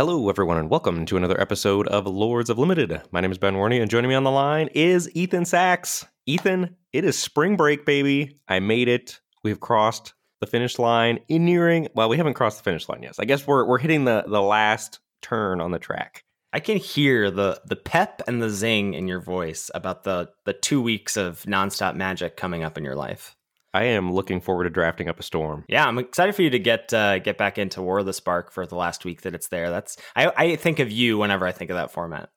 Hello, everyone, and welcome to another episode of Lords of Limited. My name is Ben Warney, and joining me on the line is Ethan Saks. Ethan, it is spring break, baby. I made it. We've crossed the finish line in nearing. Well, we haven't crossed the finish line yet. I guess we're we're hitting the the last turn on the track. I can hear the the pep and the zing in your voice about the the two weeks of nonstop magic coming up in your life. I am looking forward to drafting up a storm. Yeah, I'm excited for you to get uh, get back into War of the Spark for the last week that it's there. That's I, I think of you whenever I think of that format.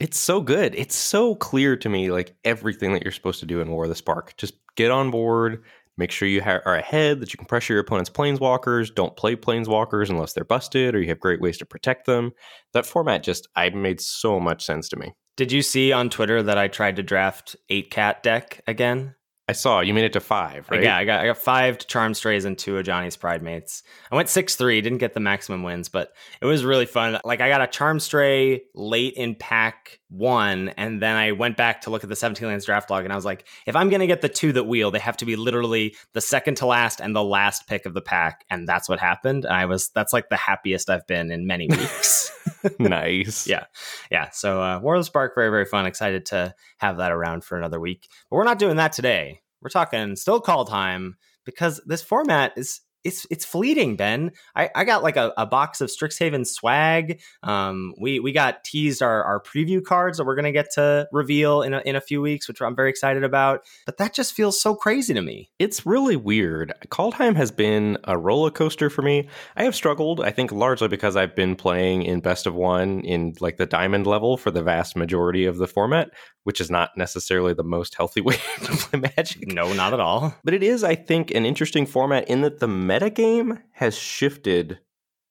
It's so good. It's so clear to me, like everything that you're supposed to do in War of the Spark. Just get on board. Make sure you ha- are ahead, that you can pressure your opponent's planeswalkers. Don't play planeswalkers unless they're busted or you have great ways to protect them. That format just, I made so much sense to me. Did you see on Twitter that I tried to draft 8 cat deck again? I saw you made it to five, right? Yeah, I got I got five to Charmed Strays and two of Ajani's Pridemates. I went six three, didn't get the maximum wins, but it was really fun. Like I got a Charmed Stray late in pack one, and then I went back to look at the 17 lands draft log, and I was like, if I'm gonna get the two that wheel, they have to be literally the second to last and the last pick of the pack, and that's what happened. And I was that's like the happiest I've been in many weeks. nice. yeah, yeah. So uh, War of the Spark, very very fun. Excited to have that around for another week, but we're not doing that today. We're talking still Kaldheim because this format is it's it's fleeting, Ben. I, I got like a, a box of Strixhaven swag. Um, we we got teased our, our preview cards that we're gonna get to reveal in a, in a few weeks, which I'm very excited about. But that just feels so crazy to me. It's really weird. Kaldheim has been a roller coaster for me. I have struggled, I think, largely because I've been playing in best of one in like the diamond level for the vast majority of the format, which is not necessarily the most healthy way to play Magic. No, not at all. But it is, I think, an interesting format in that the metagame has shifted.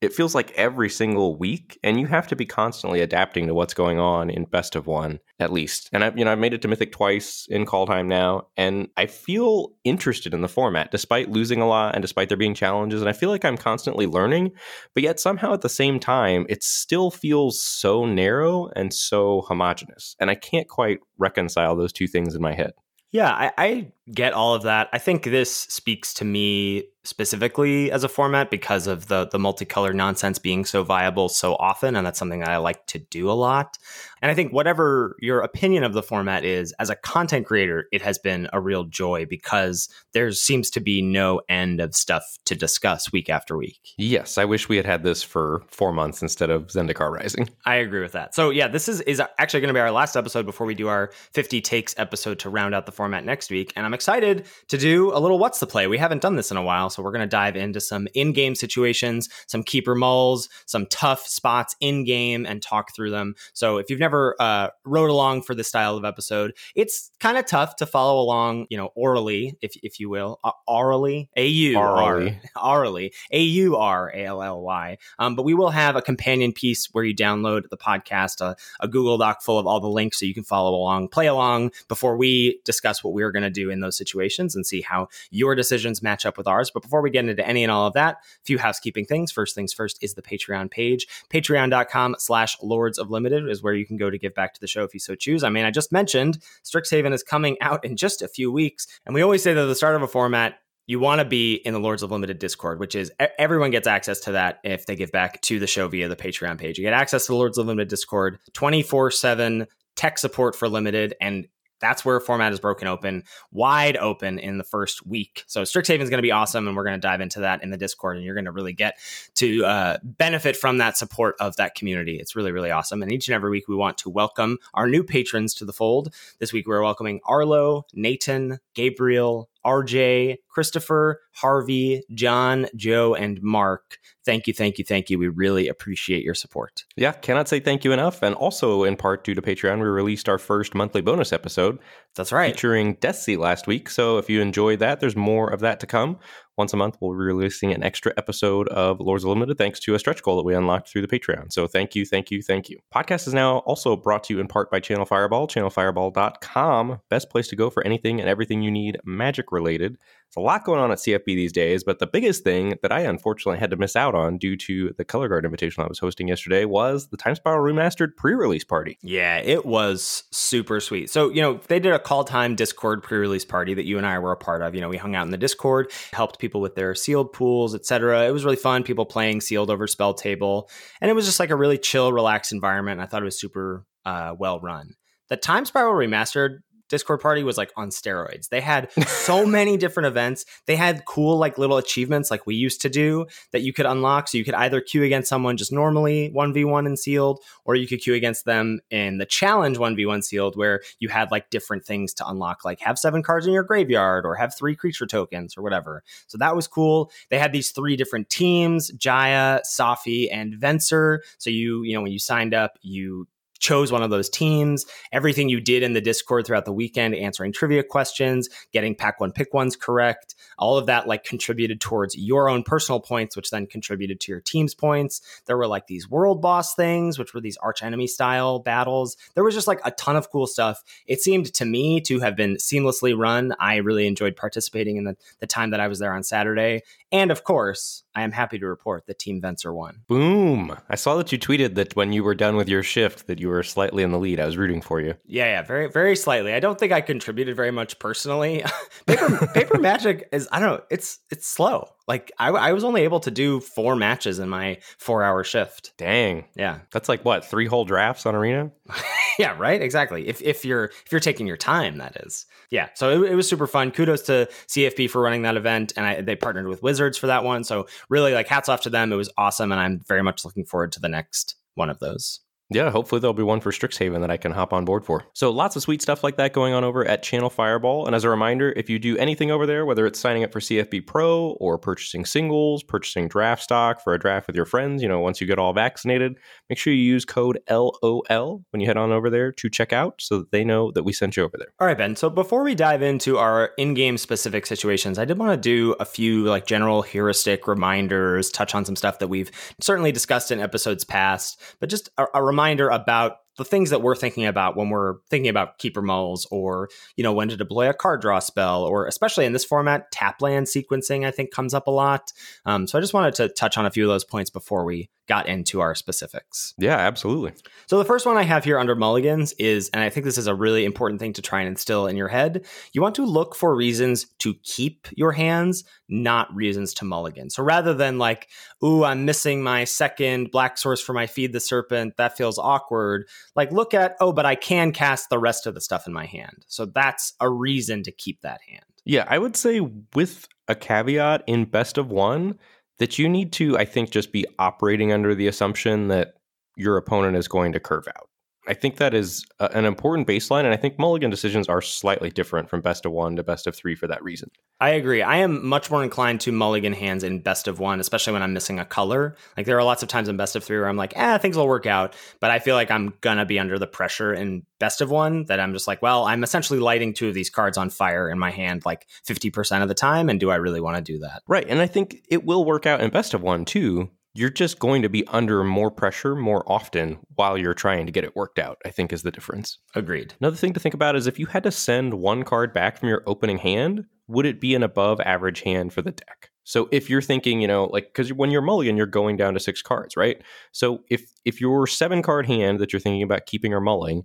It feels like every single week, and you have to be constantly adapting to what's going on in best of one, at least. And I've you know I've made it to Mythic twice in Kaldheim now, and I feel interested in the format despite losing a lot and despite there being challenges. And I feel like I'm constantly learning, but yet somehow at the same time, it still feels so narrow and so homogenous, and I can't quite reconcile those two things in my head. Yeah, I, I, get all of that. I think this speaks to me specifically as a format because of the the multicolor nonsense being so viable so often, and that's something that I like to do a lot. And I think whatever your opinion of the format is, as a content creator, it has been a real joy because there seems to be no end of stuff to discuss week after week. Yes, I wish we had had this for four months instead of Zendikar Rising. I agree with that. So yeah, this is is actually going to be our last episode before we do our 50 takes episode to round out the format next week, and I'm excited to do a little what's the play. We haven't done this in a while, so we're going to dive into some in-game situations, some keeper mulls, some tough spots in game, and talk through them. So if you've never uh, wrote along for this style of episode, it's kind of tough to follow along, you know, orally, if if you will, uh, orally, a u orally, orally, a u r a l l y. Um, but we will have a companion piece where you download the podcast, a, a Google Doc full of all the links, so you can follow along, play along before we discuss what we're going to do in those situations and see how your decisions match up with ours. But before we get into any and all of that, a few housekeeping things. First things first is the Patreon page. Patreon.com slash Lords of Limited is where you can go to give back to the show if you so choose. I mean, I just mentioned Strixhaven is coming out in just a few weeks. And we always say that at the start of a format, you want to be in the Lords of Limited Discord, which is everyone gets access to that if they give back to the show via the Patreon page. You get access to the Lords of Limited Discord, 24 7 tech support for limited and that's where format is broken open, wide open in the first week. So Strixhaven is going to be awesome, and we're going to dive into that in the Discord, and you're going to really get to uh, benefit from that support of that community. It's really, really awesome. And each and every week, we want to welcome our new patrons to the fold. This week, we're welcoming Arlo, Nathan, Gabriel, RJ, Christopher, Harvey, John, Joe, and Mark. Thank you, thank you, thank you. We really appreciate your support. Yeah, cannot say thank you enough. And also, in part due to Patreon, we released our first monthly bonus episode. That's right. Featuring Deathsie last week. So if you enjoyed that, there's more of that to come. Once a month, we'll be releasing an extra episode of Lords Limited thanks to a stretch goal that we unlocked through the Patreon. So thank you, thank you, thank you. Podcast is now also brought to you in part by Channel Fireball, channelfireball.com. Best place to go for anything and everything you need magic related. There's a lot going on at CFB these days, but the biggest thing that I unfortunately had to miss out on due to the Color Guard invitation I was hosting yesterday was the Time Spiral Remastered pre release party. Yeah, it was super sweet. So, you know, they did a Kaldheim Discord pre release party that you and I were a part of. You know, we hung out in the Discord, helped people with their sealed pools, etc. It was really fun. People playing sealed over spell table. And it was just like a really chill, relaxed environment. I thought it was super uh, well run. The Time Spiral Remastered Discord party was like on steroids. They had so many different events. They had cool like little achievements like we used to do that you could unlock. So you could either queue against someone just normally 1v1 and sealed, or you could queue against them in the challenge 1v1 sealed where you had like different things to unlock, like have seven cards in your graveyard or have three creature tokens or whatever. So that was cool. They had these three different teams, Jaya, Saffi, and Venser. So you, you know, when you signed up, you chose one of those teams, everything you did in the Discord throughout the weekend, answering trivia questions, getting pack one, pick ones correct, all of that like contributed towards your own personal points, which then contributed to your team's points. There were like these world boss things, which were these arch enemy style battles. There was just like a ton of cool stuff. It seemed to me to have been seamlessly run. I really enjoyed participating in the, the time that I was there on Saturday. And of course, I am happy to report that Team Venser won. Boom. I saw that you tweeted that when you were done with your shift that you were slightly in the lead. I was rooting for you. Yeah, yeah, very very slightly. I don't think I contributed very much personally. paper paper magic is I don't know, it's it's slow. Like I, I was only able to do four matches in my 4-hour shift. Dang. Yeah. That's like what, 3 whole drafts on Arena? yeah, right. Exactly. If if you're if you're taking your time, that is. Yeah. So it, it was super fun. Kudos to CFB for running that event, and I, they partnered with Wizards for that one. So really, like hats off to them. It was awesome, and I'm very much looking forward to the next one of those. Yeah, hopefully there'll be one for Strixhaven that I can hop on board for. So lots of sweet stuff like that going on over at Channel Fireball. And as a reminder, if you do anything over there, whether it's signing up for CFB Pro or purchasing singles, purchasing draft stock for a draft with your friends, you know, once you get all vaccinated, make sure you use code LOL when you head on over there to check out so that they know that we sent you over there. All right, Ben. So before we dive into our in-game specific situations, I did want to do a few like general heuristic reminders, touch on some stuff that we've certainly discussed in episodes past, but just a, a reminder reminder about the things that we're thinking about when we're thinking about keeper mulls or you know when to deploy a card draw spell or especially in this format tap land sequencing i think comes up a lot. Um, so i just wanted to touch on a few of those points before we got into our specifics. Yeah absolutely. So the first one i have here under mulligans is and i think this is a really important thing to try and instill in your head you want to look for reasons to keep your hands not reasons to mulligan. So rather than like ooh i'm missing my second black source for my feed the serpent that feels awkward like look at oh but i can cast the rest of the stuff in my hand. So that's a reason to keep that hand. Yeah i would say with a caveat in best of one that you need to i think just be operating under the assumption that your opponent is going to curve out I think that is a, an important baseline, and I think mulligan decisions are slightly different from best of one to best of three for that reason. I agree. I am much more inclined to mulligan hands in best of one, especially when I'm missing a color. Like there are lots of times in best of three where I'm like, ah, things will work out, but I feel like I'm gonna be under the pressure in best of one that I'm just like, well, I'm essentially lighting two of these cards on fire in my hand like 50% of the time, and do I really want to do that? Right, and I think it will work out in best of one too you're just going to be under more pressure more often while you're trying to get it worked out, I think is the difference. Agreed. Another thing to think about is if you had to send one card back from your opening hand, would it be an above average hand for the deck? So if you're thinking, you know, like because when you're mulligan, you're going down to six cards, right? So if if your seven card hand that you're thinking about keeping or mulling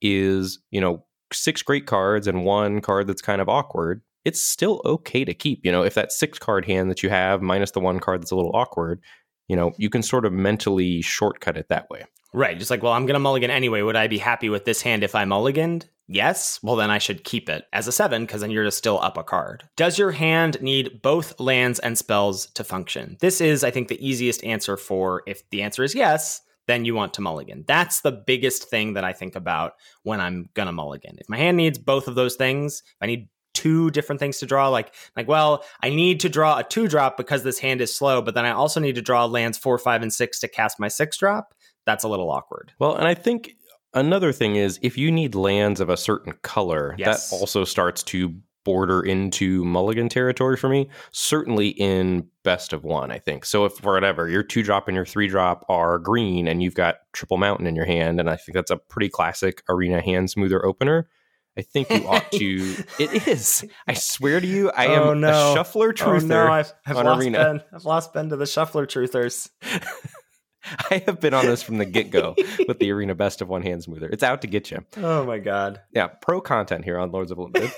is, you know, six great cards and one card that's kind of awkward, it's still okay to keep. You know, if that six card hand that you have minus the one card that's a little awkward, you know, you can sort of mentally shortcut it that way. Right. Just like, well, I'm going to mulligan anyway. Would I be happy with this hand if I mulliganed? Yes. Well, then I should keep it as a seven because then you're just still up a card. Does your hand need both lands and spells to function? This is, I think, the easiest answer for if the answer is yes, then you want to mulligan. That's the biggest thing that I think about when I'm going to mulligan. If my hand needs both of those things, if I need two different things to draw like like well i need to draw a two drop because this hand is slow but then i also need to draw lands four five and six to cast my six drop that's a little awkward. Well and i think another thing is if you need lands of a certain color yes. that also starts to border into mulligan territory for me certainly in best of one i think. So if for whatever your two drop and your three drop are green and you've got triple mountain in your hand and i think that's a pretty classic arena hand smoother opener I think you ought to. it is. I swear to you, I am Oh, no. a shuffler truther Oh no, I've, I've on lost Arena. Ben. I've lost Ben to the shuffler truthers. I have been on this from the get go with the Arena Best of One Hand Smoother. It's out to get you. Oh my god. Yeah, pro content here on Lords of Limited.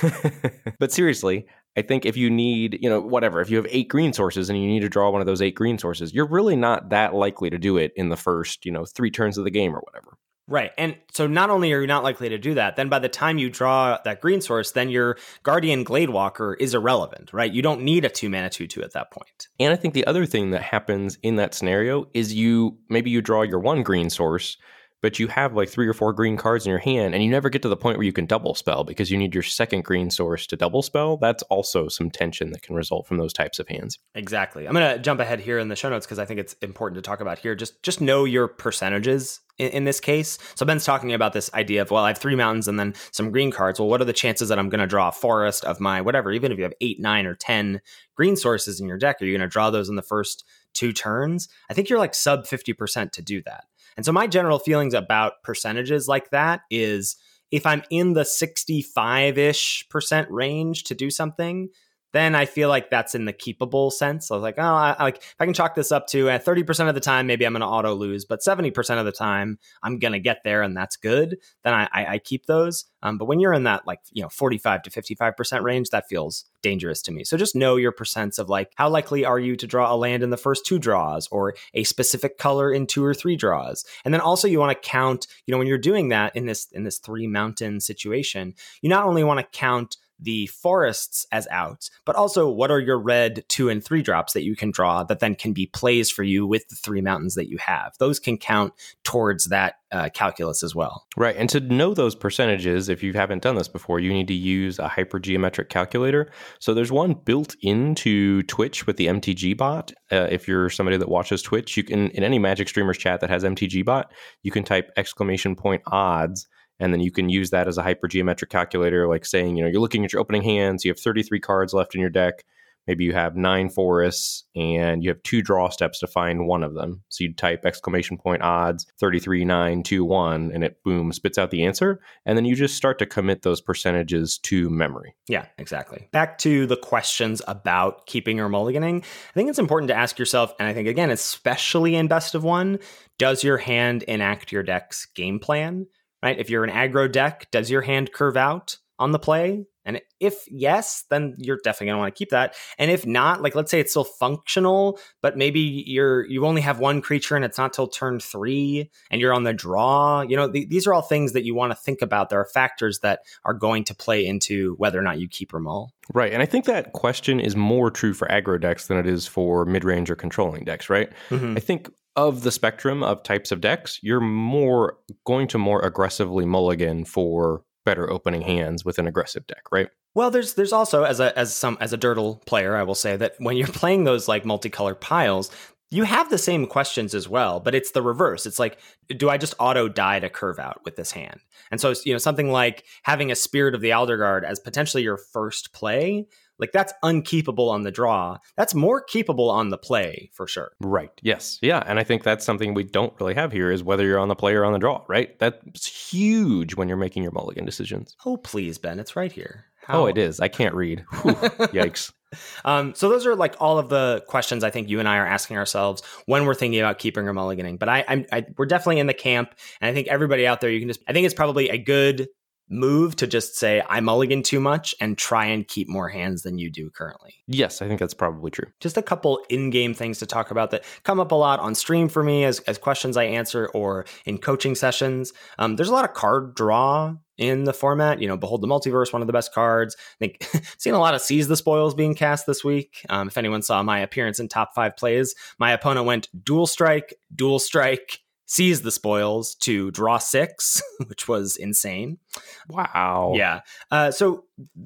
but seriously, I think if you need, you know, whatever, if you have eight green sources and you need to draw one of those eight green sources, you're really not that likely to do it in the first, you know, three turns of the game or whatever. Right. And so not only are you not likely to do that, then by the time you draw that green source, then your Guardian Glade Walker is irrelevant, right? You don't need a two mana 2 2 at that point. And I think the other thing that happens in that scenario is you maybe you draw your one green source, but you have like three or four green cards in your hand, and you never get to the point where you can double spell because you need your second green source to double spell. That's also some tension that can result from those types of hands. Exactly. I'm going to jump ahead here in the show notes because I think it's important to talk about here. Just just know your percentages in, in this case. So Ben's talking about this idea of well, I have three mountains and then some green cards. Well, what are the chances that I'm going to draw a forest of my whatever? Even if you have eight, nine, or ten green sources in your deck, are you going to draw those in the first two turns? I think you're like sub fifty percent to do that. And so my general feelings about percentages like that is if I'm in the 65 ish percent range to do something, then I feel like that's in the keepable sense. I was like, oh, I, I like if I can chalk this up to at 30% of the time, maybe I'm going to auto lose, but 70% of the time, I'm going to get there and that's good. Then I, I, I keep those. Um, but when you're in that like, you know, 45 to 55% range, that feels dangerous to me. So just know your percents of like, how likely are you to draw a land in the first two draws or a specific color in two or three draws? And then also you want to count, you know, when you're doing that in this, in this three mountain situation, you not only want to count the forests as outs, but also what are your red two and three drops that you can draw that then can be plays for you with the three mountains that you have. Those can count towards that uh, calculus as well. Right. And to know those percentages, if you haven't done this before, you need to use a hypergeometric calculator. So there's one built into Twitch with the MTG bot. Uh, if you're somebody that watches Twitch, you can, in any Magic Streamers chat that has MTG bot, you can type exclamation point odds and then you can use that as a hypergeometric calculator like saying you know you're looking at your opening hands you have 33 cards left in your deck maybe you have nine forests and you have two draw steps to find one of them so you type exclamation point odds 33 9 2 1 and it boom spits out the answer and then you just start to commit those percentages to memory Yeah, exactly. Back to the questions about keeping or mulliganing. I think it's important to ask yourself, and I think again, especially in best of one, does your hand enact your deck's game plan? Right? If you're an aggro deck, does your hand curve out on the play? And if yes, then you're definitely going to want to keep that. And if not, like let's say it's still functional, but maybe you're you only have one creature and it's not till turn 3 and you're on the draw, you know, th- these are all things that you want to think about. There are factors that are going to play into whether or not you keep or mull. right and i think that question is more true for aggro decks than it is for mid-range or controlling decks right Mhm. I think of the spectrum of types of decks, you're more going to more aggressively mulligan for better opening hands with an aggressive deck, right? Well, there's there's also as a as some as a dirtle player, I will say that when you're playing those like multicolored piles, you have the same questions as well, but it's the reverse. It's like, do I just auto die to curve out with this hand? And so you know something like having a Spirit of the Aldergard as potentially your first play, like that's unkeepable on the draw. That's more keepable on the play for sure. Right. Yes. Yeah. And I think that's something we don't really have here is whether you're on the play or on the draw, right? That's huge when you're making your mulligan decisions. Oh please, Ben, it's right here. Oh, it is. I can't read. Whew, yikes. Um, so those are like all of the questions I think you and I are asking ourselves when we're thinking about keeping or mulliganing. But I, I'm, I, we're definitely in the camp, and I think everybody out there, you can just. I think it's probably a good move to just say I mulligan too much and try and keep more hands than you do currently. Yes, I think that's probably true. Just a couple in-game things to talk about that come up a lot on stream for me as, as questions I answer or in coaching sessions. Um, there's a lot of card draw in the format. You know, Behold the Multiverse, one of the best cards. I think seen a lot of Seize the Spoils being cast this week. Um, if anyone saw my appearance in top five plays, my opponent went dual strike, dual strike, seize the spoils to draw six, which was insane. Wow. Yeah. Uh, so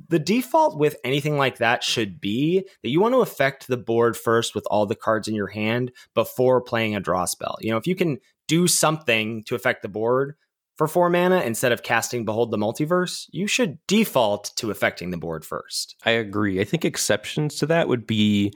the default with anything like that should be that you want to affect the board first with all the cards in your hand before playing a draw spell. You know, if you can do something to affect the board for four mana instead of casting Behold the Multiverse, you should default to affecting the board first. I agree. I think exceptions to that would be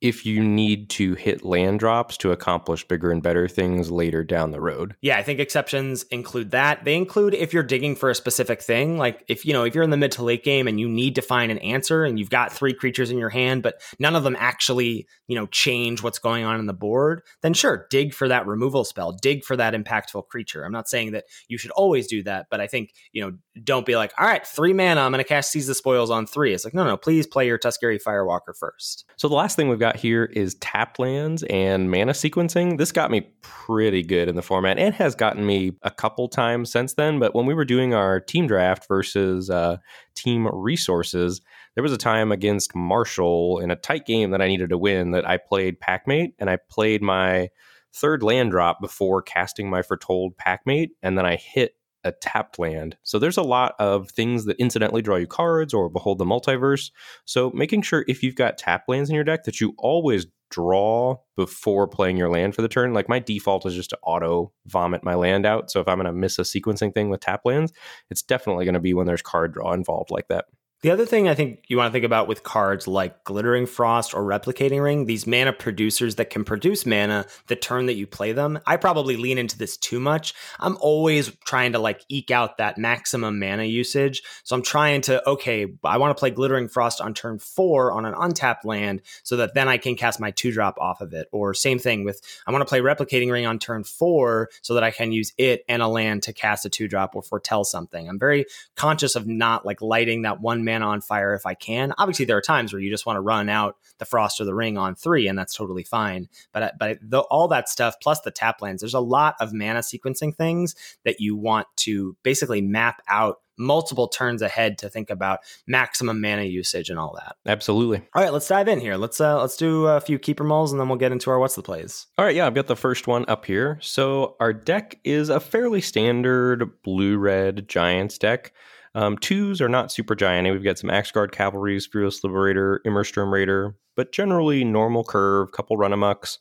if you need to hit land drops to accomplish bigger and better things later down the road. Yeah, I think exceptions include that. They include if you're digging for a specific thing, like if you know, if you're in the mid to late game and you need to find an answer and you've got three creatures in your hand, but none of them actually, you know, change what's going on in the board, then sure, dig for that removal spell, dig for that impactful creature. I'm not saying that you should always do that, but I think, you know, don't be like, all right, three mana, I'm going to cast Seize the Spoils on three. It's like, no, no, please play your Tuskeri Firewalker first. So the last thing we've got here is tapped lands and mana sequencing. This got me pretty good in the format and has gotten me a couple times since then. But when we were doing our team draft versus uh, team resources, there was a time against Marshall in a tight game that I needed to win that I played Packmate and I played my third land drop before casting my Foretold Packmate, and then I hit a tapped land. So there's a lot of things that incidentally draw you cards or behold the multiverse. So making sure if you've got tap lands in your deck that you always draw before playing your land for the turn. Like my default is just to auto vomit my land out. So if I'm going to miss a sequencing thing with tap lands, it's definitely going to be when there's card draw involved like that. The other thing I think you want to think about with cards like Glittering Frost or Replicating Ring, these mana producers that can produce mana the turn that you play them. I probably lean into this too much. I'm always trying to like eke out that maximum mana usage. So I'm trying to, okay, I want to play Glittering Frost on turn four on an untapped land so that then I can cast my two drop off of it. Or same thing with, I want to play Replicating Ring on turn four so that I can use it and a land to cast a two drop or foretell something. I'm very conscious of not like lighting that one mana on fire if I can. Obviously, there are times where you just want to run out the frost or the ring on three, and that's totally fine. But uh, but the, all that stuff plus the tap lands, there's a lot of mana sequencing things that you want to basically map out multiple turns ahead to think about maximum mana usage and all that. Absolutely. All right, let's dive in here. Let's uh let's do a few keeper mulls and then we'll get into our what's the plays. All right, yeah, I've got the first one up here. So our deck is a fairly standard blue red giants deck. Um, twos are not super giant. We've got some Axgard Cavalries, Fearless Liberator, Immersturm Raider, but generally normal curve, couple Run Amoks,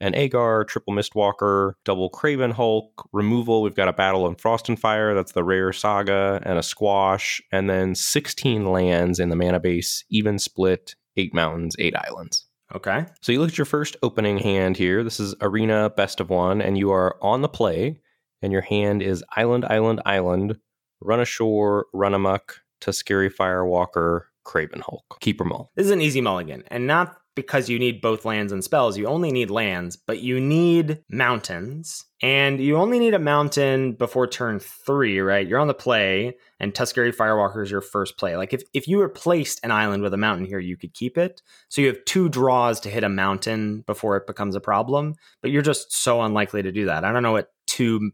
an Aegar, triple Mistwalker, double Craven Hulk, removal. We've got a Battle of Frost and Fire, that's the rare saga, and a Squash, and then 16 lands in the mana base, even split, eight mountains, eight islands. Okay. So you look at your first opening hand here. This is Arena Best of One, and you are on the play, and your hand is Island, Island, Island, Run Ashore, Run Amok, Tuskeri Firewalker, Craven Hulk. Keeper Mull. This is an easy mulligan, and not because you need both lands and spells. You only need lands, but you need mountains. And you only need a mountain before turn three, right? You're on the play, and Tuskeri Firewalker is your first play. Like if, if you replaced an island with a mountain here, you could keep it. So you have two draws to hit a mountain before it becomes a problem, but you're just so unlikely to do that. I don't know what two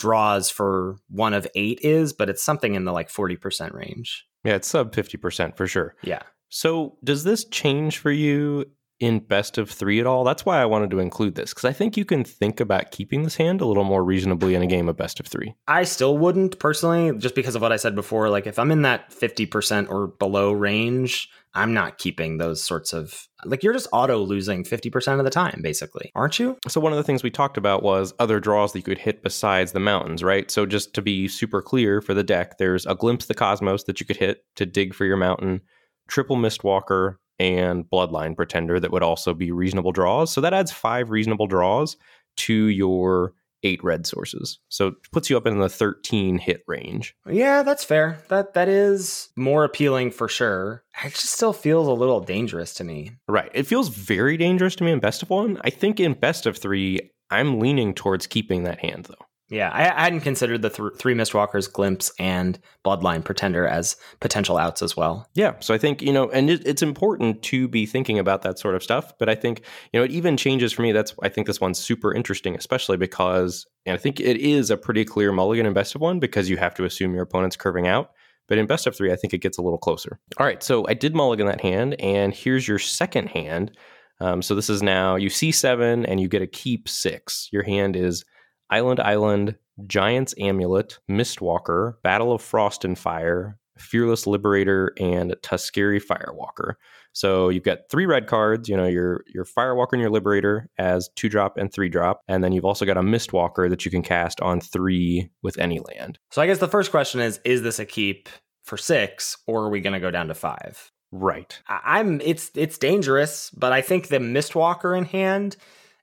draws for one of eight is, but it's something in the like 40% range. Yeah, it's sub 50% for sure. Yeah. So does this change for you in best of three at all. That's why I wanted to include this because I think you can think about keeping this hand a little more reasonably in a game of best of three. I still wouldn't personally, just because of what I said before. Like if I'm in that 50% or below range, I'm not keeping those sorts of like you're just auto losing 50% of the time, basically, aren't you? So, one of the things we talked about was other draws that you could hit besides the mountains, right? So, just to be super clear for the deck, there's a glimpse the cosmos that you could hit to dig for your mountain, triple mistwalker, and Bloodline Pretender that would also be reasonable draws. So that adds five reasonable draws to your eight red sources. So it puts you up in the 13 hit range. Yeah, that's fair. That that is more appealing for sure. It just still feels a little dangerous to me. Right. It feels very dangerous to me in best of one. I think in best of three, I'm leaning towards keeping that hand though. Yeah, I, hadn't considered the th- three Mistwalkers, Glimpse, and Bloodline Pretender as potential outs as well. Yeah, so I think you know, and it, it's important to be thinking about that sort of stuff. But I think you know, it even changes for me. That's I think this one's super interesting, especially because and I think it is a pretty clear mulligan in best of one because you have to assume your opponent's curving out. But in best of three, I think it gets a little closer. All right, so I did mulligan that hand, and here's your second hand. Um, so this is now you see seven, and you get a keep six. Your hand is Island Island, Giant's Amulet, Mistwalker, Battle of Frost and Fire, Fearless Liberator, and Tuskeri Firewalker. So you've got three red cards, you know, your your Firewalker and your Liberator as two drop and three drop, and then you've also got a Mistwalker that you can cast on three with any land. So I guess the first question is: Is this a keep for six, or are we going to go down to five? Right. I'm it's it's dangerous, but I think the Mistwalker in hand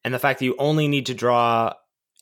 and the fact that you only need to draw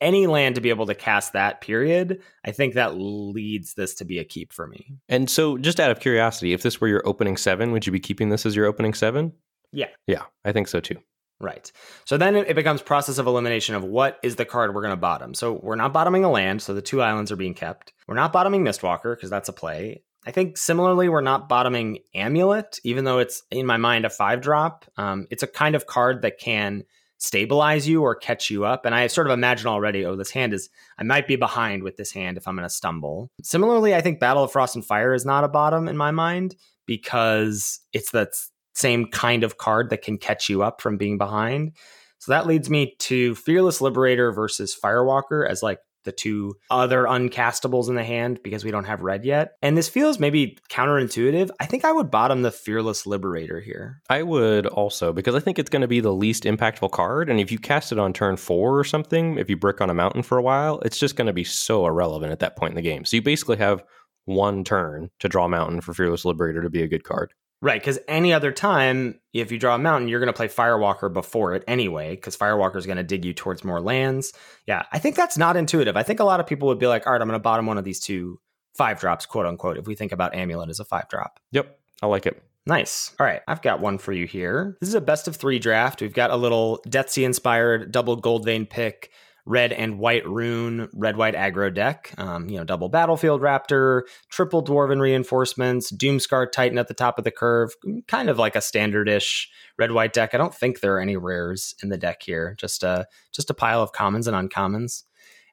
any land to be able to cast that period, I think that leads this to be a keep for me. And so, just out of curiosity, if this were your opening seven, would you be keeping this as your opening seven? Yeah. Yeah, I think so too. Right. So then it becomes process of elimination of what is the card we're going to bottom. So we're not bottoming a land, so the two islands are being kept. We're not bottoming Mistwalker because that's a play. I think similarly, we're not bottoming Amulet, even though it's in my mind a five drop. Um, it's a kind of card that can stabilize you or catch you up. And I sort of imagine already, oh, this hand is, I might be behind with this hand if I'm going to stumble. Similarly, I think Battle of Frost and Fire is not a bottom in my mind because it's that same kind of card that can catch you up from being behind. So that leads me to Fearless Liberator versus Firewalker as like the two other uncastables in the hand because we don't have red yet. And this feels maybe counterintuitive. I think I would bottom the Fearless Liberator here. I would also because I think it's going to be the least impactful card. And if you cast it on turn four or something, if you brick on a mountain for a while, it's just going to be so irrelevant at that point in the game. So you basically have one turn to draw mountain for Fearless Liberator to be a good card. Right, because any other time, if you draw a mountain, you're going to play Firewalker before it anyway, because Firewalker is going to dig you towards more lands. Yeah, I think that's not intuitive. I think a lot of people would be like, all right, I'm going to bottom one of these two five drops, quote unquote, if we think about Amulet as a five drop. Yep, I like it. Nice. All right, I've got one for you here. This is a best of three draft. We've got a little Deathsie inspired double gold vein pick red and white rune, red white aggro deck. Um, you know, double battlefield raptor, triple dwarven reinforcements, doomscar titan at the top of the curve, kind of like a standardish red white deck. I don't think there are any rares in the deck here. Just a just a pile of commons and uncommons.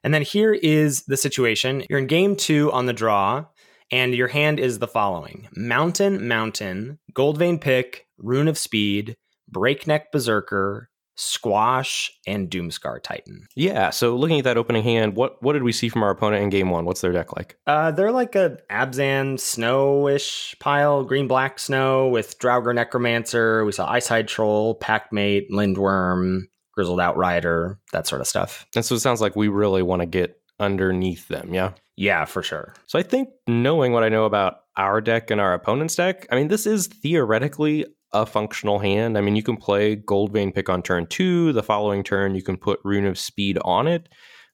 And then here is the situation. You're in game two on the draw, and your hand is the following: Mountain, Mountain, Gold Vein Pick, Rune of Speed, Breakneck Berserker, Squash, and Doomscar Titan. Yeah. So looking at that opening hand, what what did we see from our opponent in game one? What's their deck like? Uh, they're like a Abzan snowish pile, green black snow with Draugr Necromancer. We saw Icehide Troll, Packmate, Lindworm, Grizzled Outrider, that sort of stuff. And so it sounds like we really want to get underneath them. Yeah. Yeah, for sure. So I think knowing what I know about our deck and our opponent's deck, I mean, this is theoretically a functional hand. I mean, you can play Gold Vein Pick on turn two. The following turn, you can put Rune of Speed on it.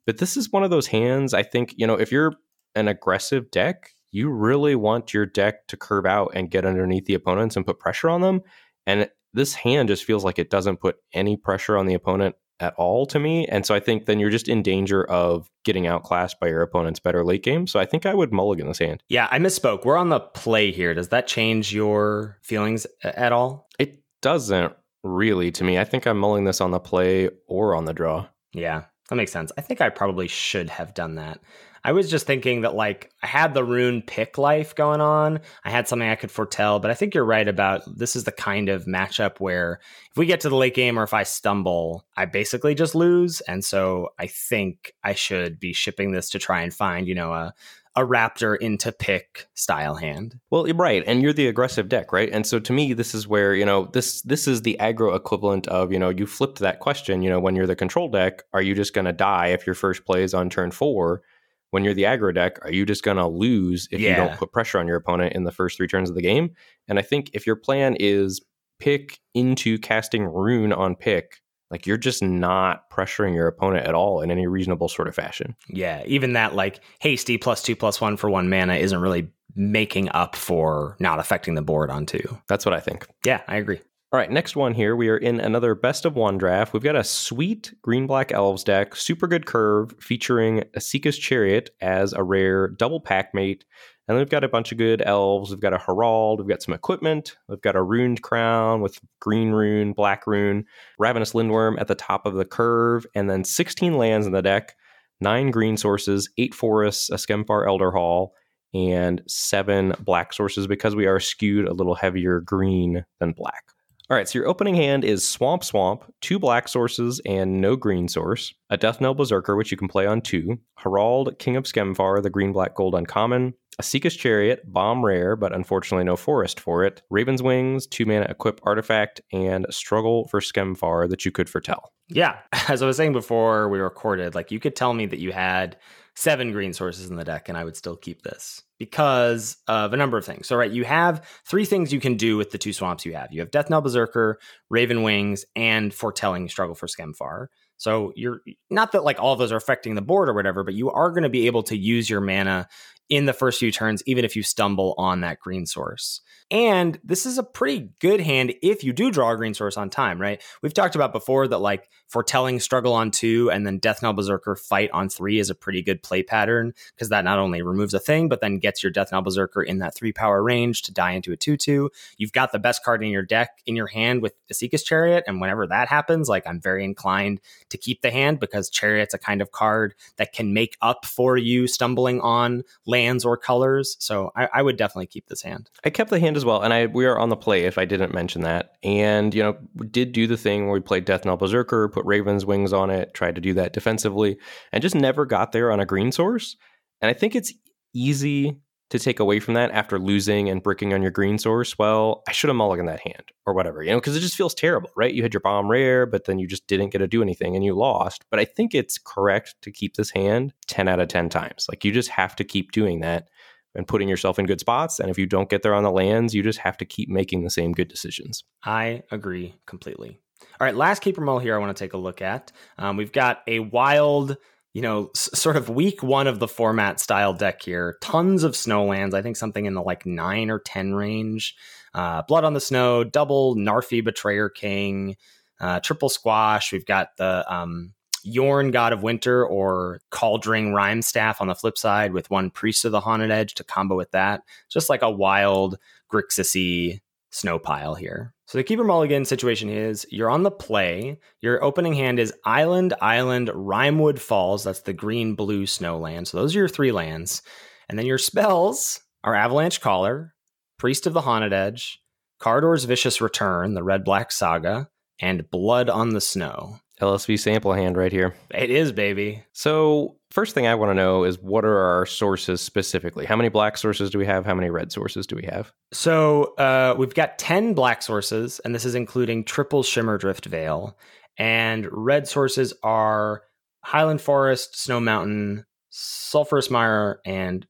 But this is one of those hands, I think, you know, if you're an aggressive deck, you really want your deck to curve out and get underneath the opponents and put pressure on them. And this hand just feels like it doesn't put any pressure on the opponent at all to me. And so I think then you're just in danger of getting outclassed by your opponent's better late game. So I think I would mulligan this hand. Yeah, I misspoke. We're on the play here. Does that change your feelings at all? It doesn't really to me. I think I'm mulling this on the play or on the draw. Yeah, that makes sense. I think I probably should have done that. I was just thinking that like I had the rune pick life going on. I had something I could foretell, but I think you're right about this is the kind of matchup where if we get to the late game or if I stumble, I basically just lose. And so I think I should be shipping this to try and find, you know, a a raptor into pick style hand. Well, right, and you're the aggressive deck, right? And so to me, this is where you know this this is the aggro equivalent of you know you flipped that question. You know, when you're the control deck, are you just going to die if your first play is on turn four? When you're the aggro deck, are you just going to lose if yeah. you don't put pressure on your opponent in the first three turns of the game? And I think if your plan is pick into casting rune on pick, like you're just not pressuring your opponent at all in any reasonable sort of fashion. Yeah, even that like hasty plus two plus one for one mana isn't really making up for not affecting the board on two. That's what I think. Yeah, I agree. All right, next one here. We are in another best of one draft. We've got a sweet green black elves deck, super good curve, featuring Esika's Chariot as a rare double pack mate. And then we've got a bunch of good elves. We've got a Herald. We've got some equipment. We've got a runed crown with green rune, black rune, Ravenous Lindworm at the top of the curve, and then 16 lands in the deck, nine green sources, eight forests, a Skemfar Elder Hall, and seven black sources because we are skewed a little heavier green than black. All right, so your opening hand is Swamp Swamp, two black sources and no green source, a Death Knell Berserker, which you can play on two, Herald, King of Skemfar, the green black gold uncommon, Esika's Chariot, bomb rare, but unfortunately no forest for it, Raven's Wings, two mana equip artifact, and Struggle for Skemfar that you could foretell. Yeah, as I was saying before we recorded, like you could tell me that you had seven green sources in the deck, and I would still keep this because of a number of things. So, right, you have three things you can do with the two swamps you have. You have Death Knell Berserker, Raven Wings, and Foretelling Struggle for Skemfar. So you're not that like all of those are affecting the board or whatever, but you are going to be able to use your mana in the first few turns, even if you stumble on that green source. And this is a pretty good hand if you do draw a green source on time, right? We've talked about before that like foretelling struggle on two and then Death Knell Berserker fight on three is a pretty good play pattern because that not only removes a thing, but then gets your Death Knell Berserker in that three power range to die into a 2 2. You've got the best card in your deck in your hand with Esika's Chariot. And whenever that happens, like I'm very inclined to keep the hand because Chariot's a kind of card that can make up for you stumbling on lands or colors. So I, I would definitely keep this hand. I kept the hand as well, and I we are on the play if I didn't mention that. And you know, did do the thing where we played Death Knell Berserker, put Raven's Wings on it, tried to do that defensively, and just never got there on a green source. And I think it's easy to take away from that after losing and bricking on your green source. Well, I should have mulliganed that hand or whatever, you know, because it just feels terrible, right? You had your bomb rare, but then you just didn't get to do anything and you lost. But I think it's correct to keep this hand 10 out of 10 times. Like you just have to keep doing that and putting yourself in good spots. And if you don't get there on the lands, you just have to keep making the same good decisions. I agree completely. All right, last keeper mull here I want to take a look at. Um, we've got a wild, you know, s- sort of week one of the format style deck here. Tons of snowlands. I think something in the like nine or 10 range. Uh, Blood on the Snow, double Narfi Betrayer King, uh, triple Squash. We've got the um, Jorn, God of Winter, or Kaldring Rimestaff on the flip side with one Priest of the Haunted Edge to combo with that. Just like a wild Grixis snow pile here. So the Keeper Mulligan situation is you're on the play. Your opening hand is Island, Island, Rimewood Falls. That's the green blue snow land. So those are your three lands. And then your spells are Avalanche Caller, Priest of the Haunted Edge, Kardur's Vicious Return, the Red Black Saga, and Blood on the Snow. LSV sample hand right here. It is, baby. So, first thing I want to know is what are our sources specifically? How many black sources do we have? How many red sources do we have? So uh, we've got 10 black sources, and this is including triple Shimmerdrift Vale. And red sources are Highland Forest, Snow Mountain, Sulphurous Mire, and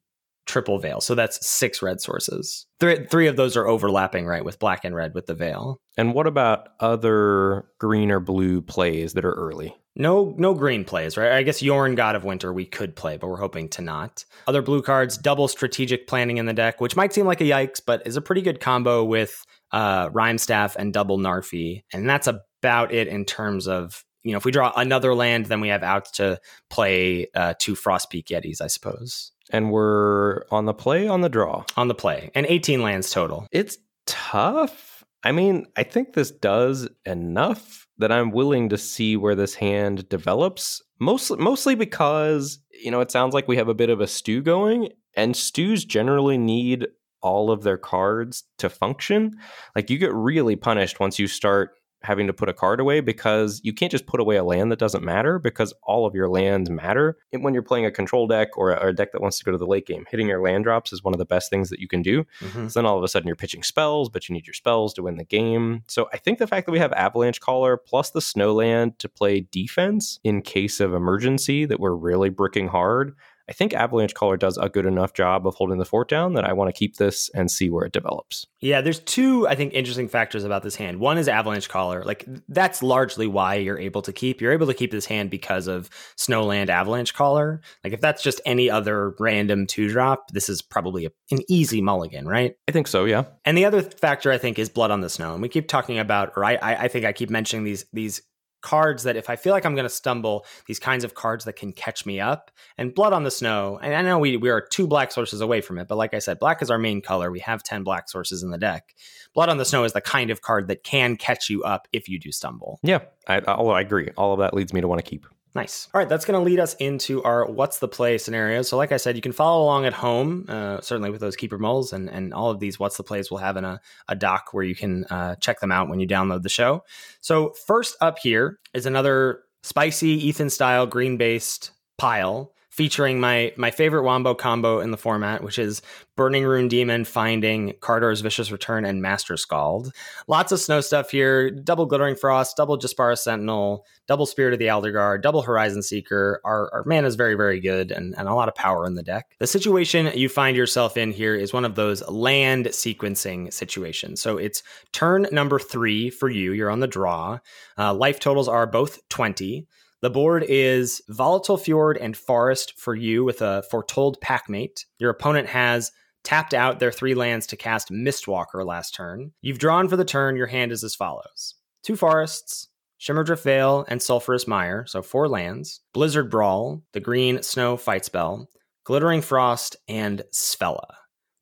Triple Vale. So that's six red sources. Three, three of those are overlapping, right, with black and red with the vale. And what about other green or blue plays that are early? No, no green plays, right? I guess Jorn God of Winter we could play, but we're hoping to not. Other blue cards, double strategic planning in the deck, which might seem like a yikes, but is a pretty good combo with uh, Rimestaff and double Narfi, and that's about it in terms of you know if we draw another land, then we have out to play uh, two Frostpeak Yetis, I suppose. And we're on the play, on the draw. On the play, and 18 lands total. It's tough. I mean, I think this does enough that I'm willing to see where this hand develops. Mostly, mostly because you know it sounds like we have a bit of a stew going, and stews generally need all of their cards to function. Like you get really punished once you start having to put a card away because you can't just put away a land that doesn't matter because all of your lands matter. And when you're playing a control deck or a, or a, deck that wants to go to the late game, hitting your land drops is one of the best things that you can do. Mm-hmm. So then all of a sudden you're pitching spells, but you need your spells to win the game. So I think the fact that we have Avalanche Caller plus the Snowland to play defense in case of emergency that we're really bricking hard I think Avalanche Caller does a good enough job of holding the fort down that I want to keep this and see where it develops. Yeah, there's two, I think, interesting factors about this hand. One is Avalanche Caller. Like, that's largely why you're able to keep. You're able to keep this hand because of Snowland Avalanche Caller. Like, if that's just any other random two drop, this is probably a, an easy mulligan, right? I think so, yeah. And the other factor, I think, is Blood on the Snow. And we keep talking about, or I, I think I keep mentioning these, these cards that if I feel like I'm going to stumble, these kinds of cards that can catch me up. And Blood on the Snow, and I know we, we are two black sources away from it, but like I said, black is our main color. We have 10 black sources in the deck. Blood on the Snow is the kind of card that can catch you up if you do stumble. Yeah, I, I agree. All of that leads me to want to keep. Nice. All right, that's going to lead us into our what's the play scenarios. So, like I said, you can follow along at home, uh, certainly with those keeper mulls, and and all of these what's the plays we'll have in a, a doc where you can uh, check them out when you download the show. So, first up here is another spicy Ethan style green based pile. Featuring my my favorite wombo combo in the format, which is Burning Rune Demon, Finding, Kardur's Vicious Return, and Master Skald. Lots of snow stuff here. Double Glittering Frost, double Jaspera Sentinel, double Spirit of the Aldergard, double Horizon Seeker. Our, our mana is very, very good and, and a lot of power in the deck. The situation you find yourself in here is one of those land sequencing situations. So it's turn number three for you. You're on the draw. Uh, life totals are both 20. The board is Volatile Fjord and Forest for you with a Foretold Packmate. Your opponent has tapped out their three lands to cast Mistwalker last turn. You've drawn for the turn. Your hand is as follows two forests, Shimmerdrift Vale, and Sulphurous Mire, so four lands, Blizzard Brawl, the green snow fight spell, Glittering Frost, and Svella.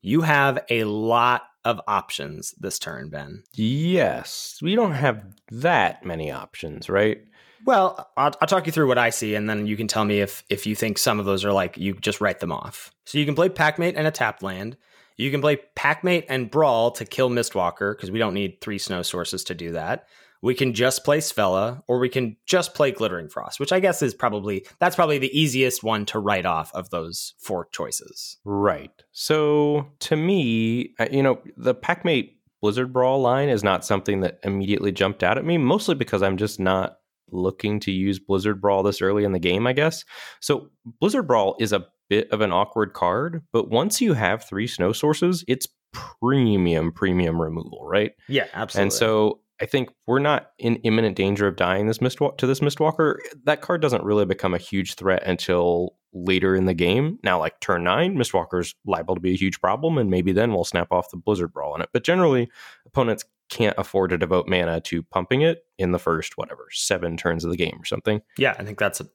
You have a lot of options this turn, Ben. Yes, we don't have that many options, right? Well, I'll, I'll, talk you through what I see, and then you can tell me if if you think some of those are like you just write them off. So you can play Packmate and a tapped land. You can play Packmate and Brawl to kill Mistwalker because we don't need three snow sources to do that. We can just play Svella, or we can just play Glittering Frost, which I guess is probably that's probably the easiest one to write off of those four choices. Right. So to me, uh, you know, the Packmate Blizzard Brawl line is not something that immediately jumped out at me, mostly because I'm just not looking to use Blizzard Brawl this early in the game, I guess. So Blizzard Brawl is a bit of an awkward card, but once you have three snow sources, it's premium premium removal, right? Yeah, absolutely. And so I think we're not in imminent danger of dying this Mistwalker to this Mistwalker. That card doesn't really become a huge threat until later in the game. Now, like turn nine, Mistwalker's liable to be a huge problem, and maybe then we'll snap off the Blizzard Brawl on it. But generally, opponents can't afford to devote mana to pumping it in the first whatever seven turns of the game or something. Yeah, I think that's a,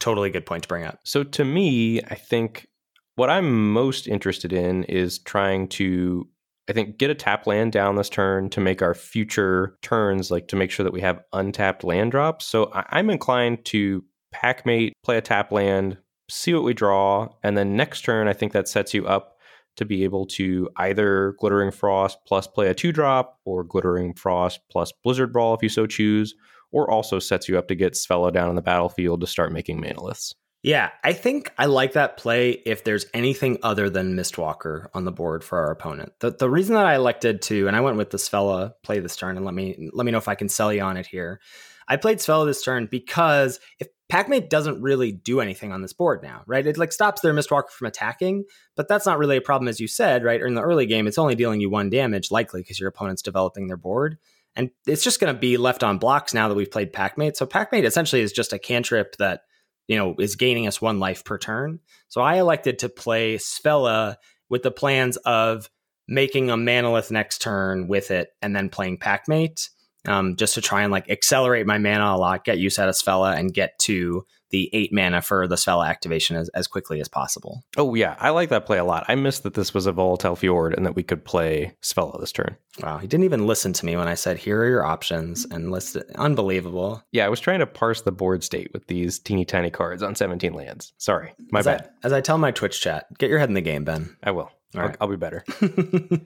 totally good point to bring up. So to me, I think what I'm most interested in is trying to I think get a tap land down this turn to make our future turns like to make sure that we have untapped land drops. So I- am inclined to packmate, play a tap land, see what we draw, and then next turn I think that sets you up to be able to either Glittering Frost plus play a two drop or Glittering Frost plus Blizzard Brawl if you so choose, or also sets you up to get Svella down on the battlefield to start making manaliths. Yeah, I think I like that play if there's anything other than Mistwalker on the board for our opponent. The the reason that I elected to, and I went with the Svella play this turn, and let me let me know if I can sell you on it here. I played Svella this turn because if Packmate doesn't really do anything on this board now, right? It like stops their Mistwalker from attacking, but that's not really a problem, as you said, right? Or in the early game, it's only dealing you one damage, likely because your opponent's developing their board. And it's just going to be left on blocks now that we've played Packmate. So Packmate essentially is just a cantrip that you know, is gaining us one life per turn. So I elected to play Svella with the plans of making a Manalith next turn with it and then playing Packmate um, just to try and like accelerate my mana a lot, get use out of Svella, and get to the eight mana for the Svella activation as, as quickly as possible. Oh yeah, I like that play a lot. I missed that this was a volatile fjord and that we could play Svella this turn. Wow, he didn't even listen to me when I said here are your options and listed. Unbelievable. Yeah, I was trying to parse the board state with these teeny tiny cards on 17 lands. Sorry, my as bad. I, as I tell my Twitch chat, get your head in the game, Ben. I will. I'll. I'll, be better.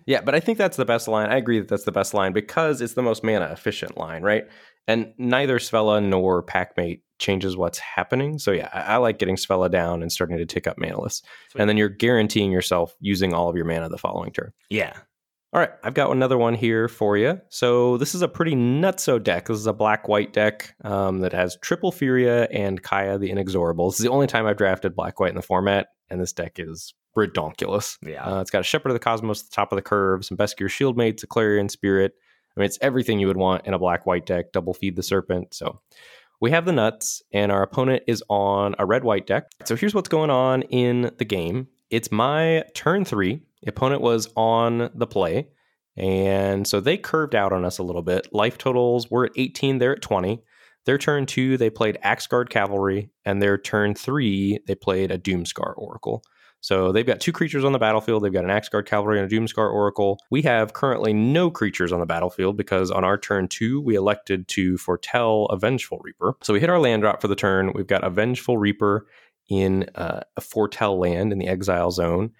yeah, but I think that's the best line. I agree that that's the best line because it's the most mana efficient line, right? And neither Svella nor Packmate changes what's happening. So yeah, I, I, like getting Svella down and starting to tick up manaliths. And then you're guaranteeing yourself using all of your mana the following turn. Yeah. All right, I've got another one here for you. So this is a pretty nutso deck. This is a black-white deck um, that has triple Furia and Kaya the Inexorable. This is the only time I've drafted black-white in the format, and this deck is redonkulous. Yeah. Uh, it's got a Shepherd of the Cosmos at the top of the curve, some Beskir Shieldmates, a Clarion Spirit. I mean, it's everything you would want in a black-white deck. Double feed the Serpent. So we have the nuts, and our opponent is on a red-white deck. So here's what's going on in the game. It's my turn three. The opponent was on the play. And so they curved out on us a little bit. Life totals were at 18, they're at 20. Their turn two, they played Axeguard Cavalry, and their turn three, they played a Doomskar Oracle. So they've got two creatures on the battlefield. They've got an Axeguard Cavalry and a Doomskar Oracle. We have currently no creatures on the battlefield because on our turn two, we elected to foretell a Vengeful Reaper. So we hit our land drop for the turn. We've got a Vengeful Reaper in uh, a foretell land in the exile zone.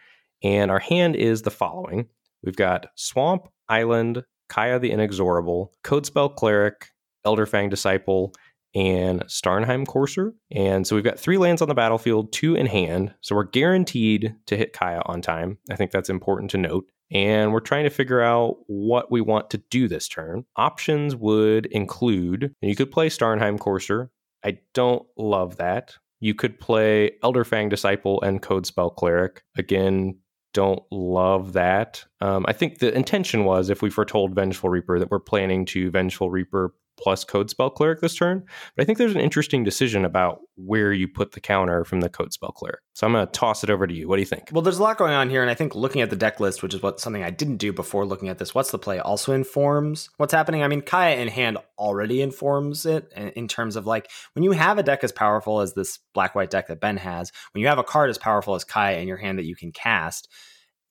And our hand is the following we've got Swamp, Island, Kaya the Inexorable, Codespell Cleric, Elderfang Disciple, and Starnheim Courser. And so we've got three lands on the battlefield, two in hand. So we're guaranteed to hit Kaya on time. I think that's important to note. And we're trying to figure out what we want to do this turn. Options would include you could play Starnheim Courser. I don't love that. You could play Elderfang Disciple and Codespell Cleric. Again, don't love that. Um, I think the intention was if we foretold Vengeful Reaper that we're planning to Vengeful Reaper plus Codespell Cleric this turn. But I think there's an interesting decision about where you put the counter from the Codespell Cleric. So I'm going to toss it over to you. What do you think? Well, there's a lot going on here, and I think looking at the deck list, which is what something I didn't do before looking at this, what's the play also informs what's happening. I mean, Kaya in hand already informs it in terms of like when you have a deck as powerful as this black white deck that Ben has, when you have a card as powerful as Kaya in your hand that you can cast,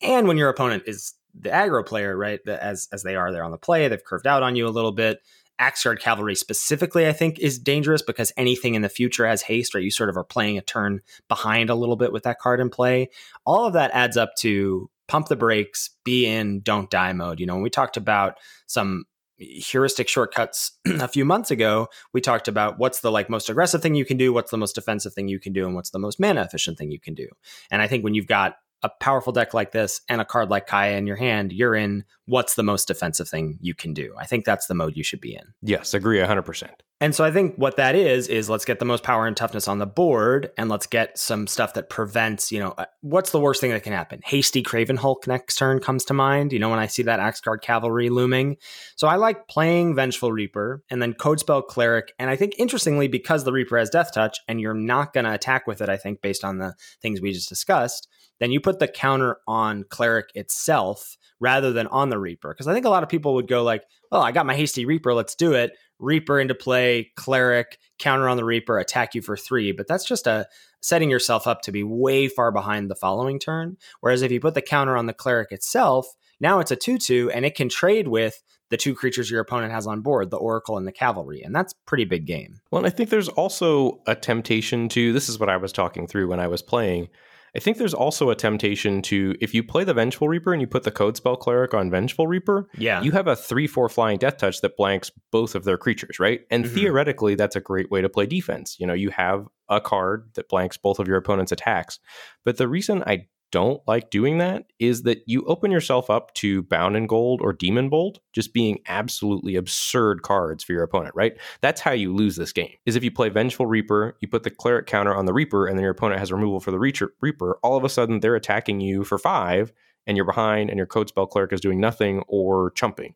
and when your opponent is the aggro player, right? As as they are there on the play, they've curved out on you a little bit Axeguard Cavalry specifically, I think, is dangerous because anything in the future has haste, right? You sort of are playing a turn behind a little bit with that card in play. All of that adds up to pump the brakes, be in, don't die mode. You know, when we talked about some heuristic shortcuts a few months ago, we talked about what's the like most aggressive thing you can do, what's the most defensive thing you can do, and what's the most mana efficient thing you can do. And I think when you've got a powerful deck like this and a card like Kaya in your hand, you're in what's the most defensive thing you can do. I think that's the mode you should be in. Yes, agree 100%. And so I think what that is is let's get the most power and toughness on the board and let's get some stuff that prevents, you know, uh, what's the worst thing that can happen? Hasty Craven Hulk next turn comes to mind, you know, when I see that Axeguard Cavalry looming. So I like playing Vengeful Reaper and then Codespell Cleric. And I think interestingly, because the Reaper has Death Touch and you're not going to attack with it, I think, based on the things we just discussed, then you put the counter on Cleric itself rather than on the Reaper. Because I think a lot of people would go like, well, I got my Hasty Reaper, let's do it. Reaper into play, Cleric, counter on the Reaper, attack you for three. But that's just a setting yourself up to be way far behind the following turn. Whereas if you put the counter on the Cleric itself, now it's a 2 2 and it can trade with the two creatures your opponent has on board, the Oracle and the Cavalry. And that's pretty big game. Well, I think there's also a temptation to this is what I was talking through when I was playing I think there's also a temptation to if you play the Vengeful Reaper and you put the Codespell Cleric on Vengeful Reaper, yeah, you have a three four flying Death Touch that blanks both of their creatures, right? And mm-hmm. theoretically, that's a great way to play defense. You know, you have a card that blanks both of your opponent's attacks. But the reason I don't like doing that is that you open yourself up to Bound in Gold or Demon Bolt just being absolutely absurd cards for your opponent, right? That's how you lose this game. Is if you play Vengeful Reaper, you put the Cleric counter on the Reaper, and then your opponent has removal for the Reaper, all of a sudden they're attacking you for five, and you're behind, and your Codespell Cleric is doing nothing or chumping.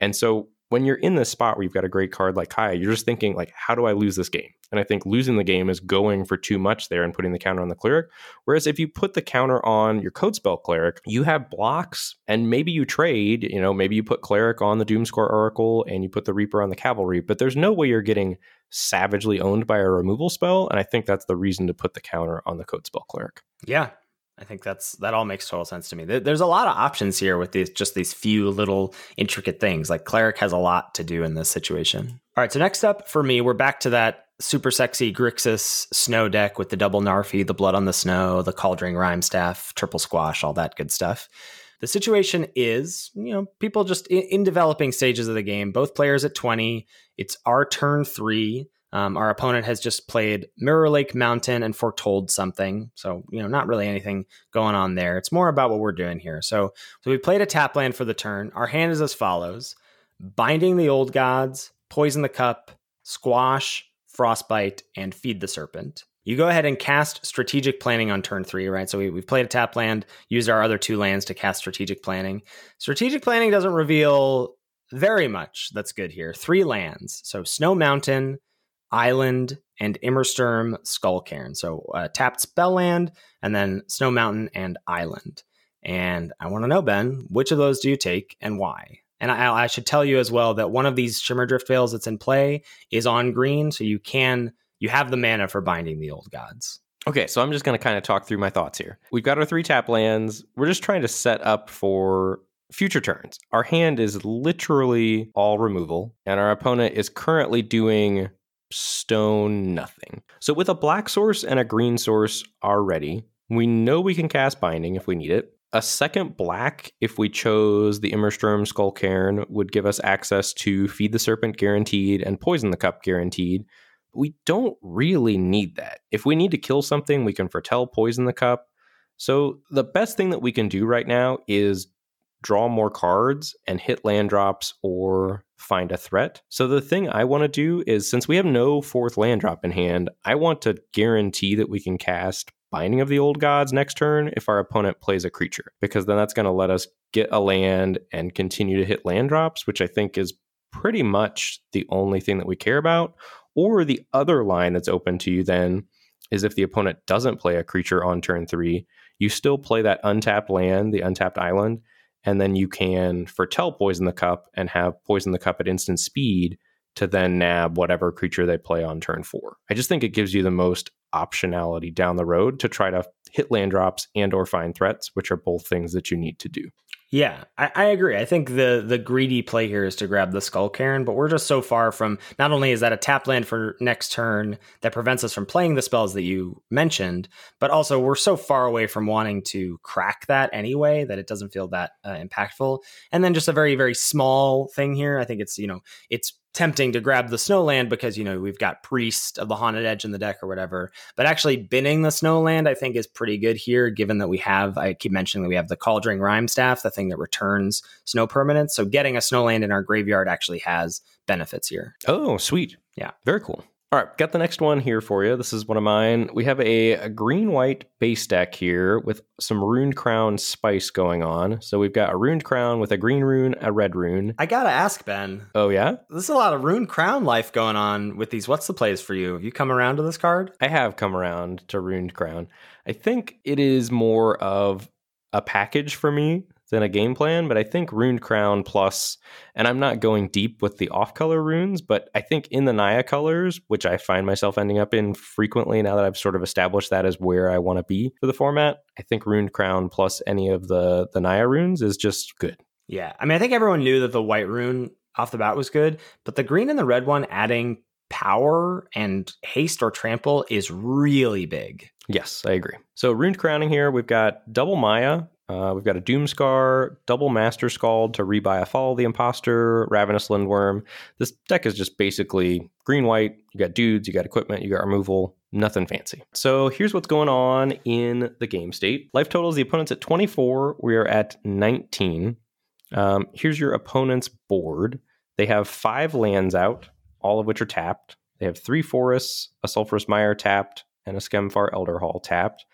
And so when you're in this spot where you've got a great card like Kaya, you're just thinking like, how do I lose this game? And I think losing the game is going for too much there and putting the counter on the cleric. Whereas if you put the counter on your code spell cleric, you have blocks and maybe you trade, you know, maybe you put cleric on the Doomskar Oracle and you put the Reaper on the cavalry, but there's no way you're getting savagely owned by a removal spell. And I think that's the reason to put the counter on the code spell cleric. Yeah, I think that's that all makes total sense to me. There's a lot of options here with these just these few little intricate things. Like cleric has a lot to do in this situation. All right, so next up for me, we're back to that super sexy Grixis snow deck with the double Narfi, the blood on the snow, the Kaldring Rimestaff, triple squash, all that good stuff. The situation is, you know, people just in, in developing stages of the game, both players at 20. It's our turn three. Um, our opponent has just played Mirror Lake Mountain and foretold something. So, you know, not really anything going on there. It's more about what we're doing here. So, so we played a tap land for the turn. Our hand is as follows Binding the Old Gods, Poison the Cup, Squash, Frostbite, and Feed the Serpent. You go ahead and cast Strategic Planning on turn three, right? So we, we've played a tap land, used our other two lands to cast Strategic Planning. Strategic Planning doesn't reveal very much that's good here. Three lands. So Snow Mountain, Island, and Immersturm Skullcairn. So uh, tapped spell land, and then Snow Mountain and Island. And I want to know, Ben, which of those do you take and why? And I, I, should tell you as well that one of these Shimmerdrift Vales that's in play is on green, so you can you have the mana for binding the old gods. Okay, so I'm just going to kind of talk through my thoughts here. We've got our three tap lands. We're just trying to set up for future turns. Our hand is literally all removal, and our opponent is currently doing stone nothing. So with a black source and a green source already, we know we can cast binding if we need it. A second black, if we chose the Immersturm Skullcairn, would give us access to Feed the Serpent guaranteed and Poison the Cup guaranteed. We don't really need that. If we need to kill something, we can foretell poison the cup. So the best thing that we can do right now is draw more cards and hit land drops or find a threat. So the thing I want to do is since we have no fourth land drop in hand, I want to guarantee that we can cast Binding of the Old Gods next turn if our opponent plays a creature, because then that's going to let us get a land and continue to hit land drops, which I think is pretty much the only thing that we care about. Or the other line that's open to you then is if the opponent doesn't play a creature on turn three, you still play that untapped land, the untapped island, and then you can foretell poison the cup and have poison the cup at instant speed to then nab whatever creature they play on turn four. I just think it gives you the most optionality down the road to try to hit land drops and or find threats, which are both things that you need to do. Yeah, I, I, agree. I think the the greedy play here is to grab the Skullcairn, but we're just so far from not only is that a tap land for next turn that prevents us from playing the spells that you mentioned, but also we're so far away from wanting to crack that anyway that it doesn't feel that uh, impactful. And then just a very very small thing here. I think it's you know it's tempting to grab the snowland because you know we've got priest of the haunted edge in the deck or whatever. But actually binning the snowland i think is pretty good here given that we have i keep mentioning that we have the Kaldring Rimestaff the thing that returns snow permanence so getting a snowland in our graveyard actually has benefits here. Oh sweet. Yeah. Very cool all right, got the next one here for you. This is one of mine. We have a, a green white base deck here with some runed crown spice going on. So we've got a runed crown with a green rune, a red rune. I gotta ask, Ben. Oh, yeah? There's a lot of runed crown life going on with these. What's the plays for you? Have you come around to this card? I have come around to runed crown. I think it is more of a package for me than a game plan, but I think Rune Crown plus, and I'm not going deep with the off color runes, but I think in the Naya colors, which I find myself ending up in frequently now that I've sort of established that as where I want to be for the format, I think Rune Crown plus any of the the Naya runes is just good. Yeah. I mean, I think everyone knew that the white rune off the bat was good, but the green and the red one adding power and haste or trample is really big. Yes, I agree. So, Rune crowning here, we've got double Maja, uh, we've got a Doomskar, double Master Skald to rebuy a Fall of the Imposter, Ravenous Lindworm. This deck is just basically green white. You got dudes, you got equipment, you got removal, nothing fancy. So here's what's going on in the game state. Life totals the opponent's at 24. We are at 19. Um, here's your opponent's board. They have five lands out, all of which are tapped. They have three forests, a Sulphurous Mire tapped, and a Skemfar Elder Hall tapped.